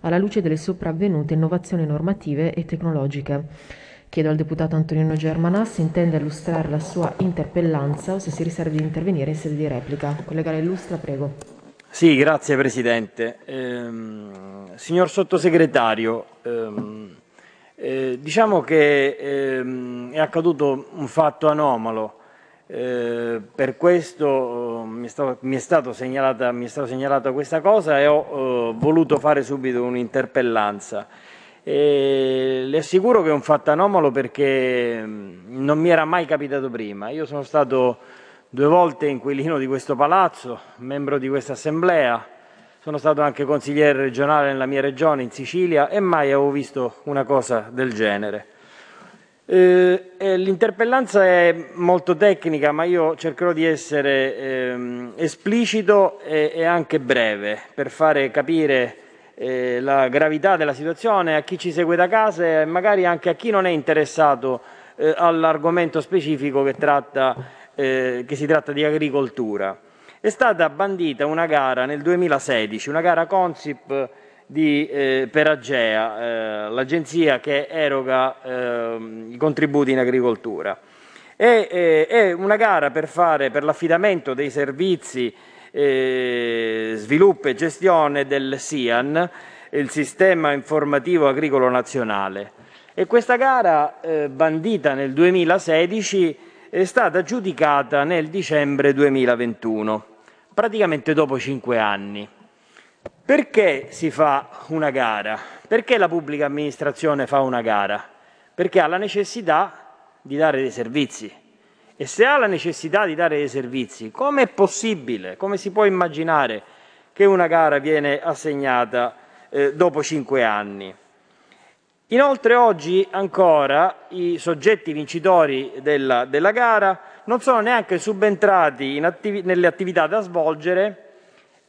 alla luce delle sopravvenute innovazioni normative e tecnologiche. Chiedo al deputato Antonino Germana se intende illustrare la sua interpellanza o se si riserva di intervenire in sede di replica. Collega illustra, prego. Sì, grazie Presidente. Eh, signor Sottosegretario, ehm, eh, diciamo che ehm, è accaduto un fatto anomalo. Eh, per questo mi è, stato, mi, è segnalata, mi è stata segnalata questa cosa e ho eh, voluto fare subito un'interpellanza. E le assicuro che è un fatto anomalo perché mm, non mi era mai capitato prima. Io sono stato due volte inquilino di questo palazzo, membro di questa assemblea, sono stato anche consigliere regionale nella mia regione, in Sicilia, e mai avevo visto una cosa del genere. Eh, l'interpellanza è molto tecnica, ma io cercherò di essere eh, esplicito e, e, anche breve per fare capire eh, la gravità della situazione a chi ci segue da casa e magari anche a chi non è interessato eh, all'argomento specifico che, tratta, eh, che si tratta di agricoltura. È stata bandita una gara nel 2016, una gara Consip di, eh, per Agea, eh, l'agenzia che eroga eh, i contributi in agricoltura. È, è una gara per, fare, per l'affidamento dei servizi eh, sviluppo e gestione del SIAN, il Sistema Informativo Agricolo Nazionale. E questa gara, eh, bandita nel 2016, è stata giudicata nel dicembre 2021, praticamente dopo cinque anni. Perché si fa una gara? Perché la pubblica amministrazione fa una gara? Perché ha la necessità di dare dei servizi e se ha la necessità di dare dei servizi, come è possibile, come si può immaginare che una gara viene assegnata eh, dopo cinque anni? Inoltre oggi ancora i soggetti vincitori della, della gara non sono neanche subentrati attivi, nelle attività da svolgere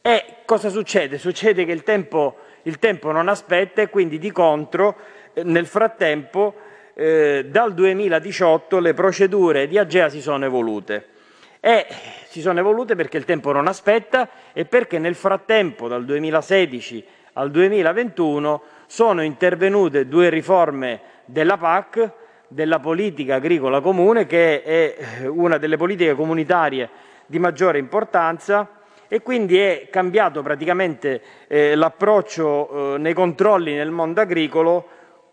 e cosa succede? Succede che il tempo, il tempo non aspetta e quindi di contro eh, nel frattempo eh, dal 2018 le procedure di Agea si sono evolute. E si sono evolute perché il tempo non aspetta e perché nel frattempo, dal 2016 al 2021, sono intervenute due riforme della PAC, della politica agricola comune, che è eh, una delle politiche comunitarie di maggiore importanza e quindi è cambiato praticamente eh, l'approccio eh, nei controlli nel mondo agricolo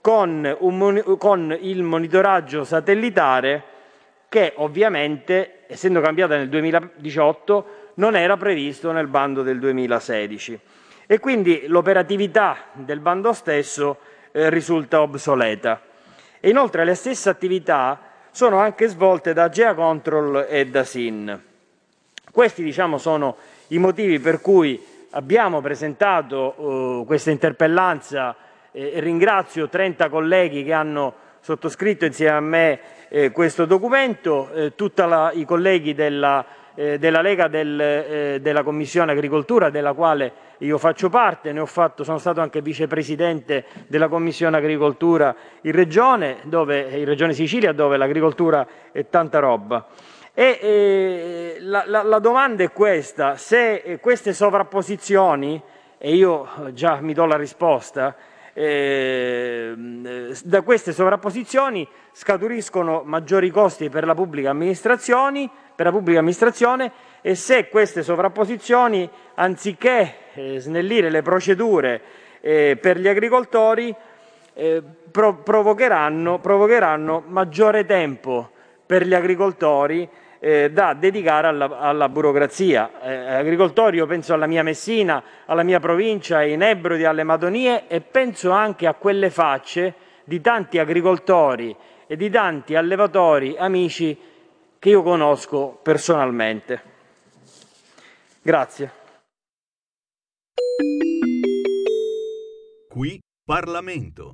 con, un, con il monitoraggio satellitare che ovviamente, essendo cambiata nel 2018, non era previsto nel bando del 2016 e quindi l'operatività del bando stesso eh, risulta obsoleta. E inoltre le stesse attività sono anche svolte da Gea Control e da SIN. Questi diciamo, sono i motivi per cui abbiamo presentato uh, questa interpellanza eh, ringrazio 30 colleghi che hanno sottoscritto insieme a me eh, questo documento. Eh, tutti i colleghi della, eh, della Lega del, eh, della Commissione Agricoltura, della quale io faccio parte, fatto, sono stato anche vicepresidente della Commissione Agricoltura in Regione, dove, in Regione Sicilia, dove l'agricoltura è tanta roba. E eh, la, la, la, domanda è questa, se queste sovrapposizioni, e io già mi do la risposta, eh, da queste sovrapposizioni scaturiscono maggiori costi per la pubblica amministrazione, per la pubblica amministrazione e se queste sovrapposizioni, anziché eh, snellire le procedure eh, per gli agricoltori, eh, pro- provocheranno, provocheranno maggiore tempo per gli agricoltori eh, da dedicare alla, alla burocrazia. Eh, agricoltori, io penso alla mia Messina, alla mia provincia, ai Nebrodi, alle Madonie e penso anche a quelle facce di tanti agricoltori e di tanti allevatori amici che io conosco personalmente. Grazie. Qui Parlamento.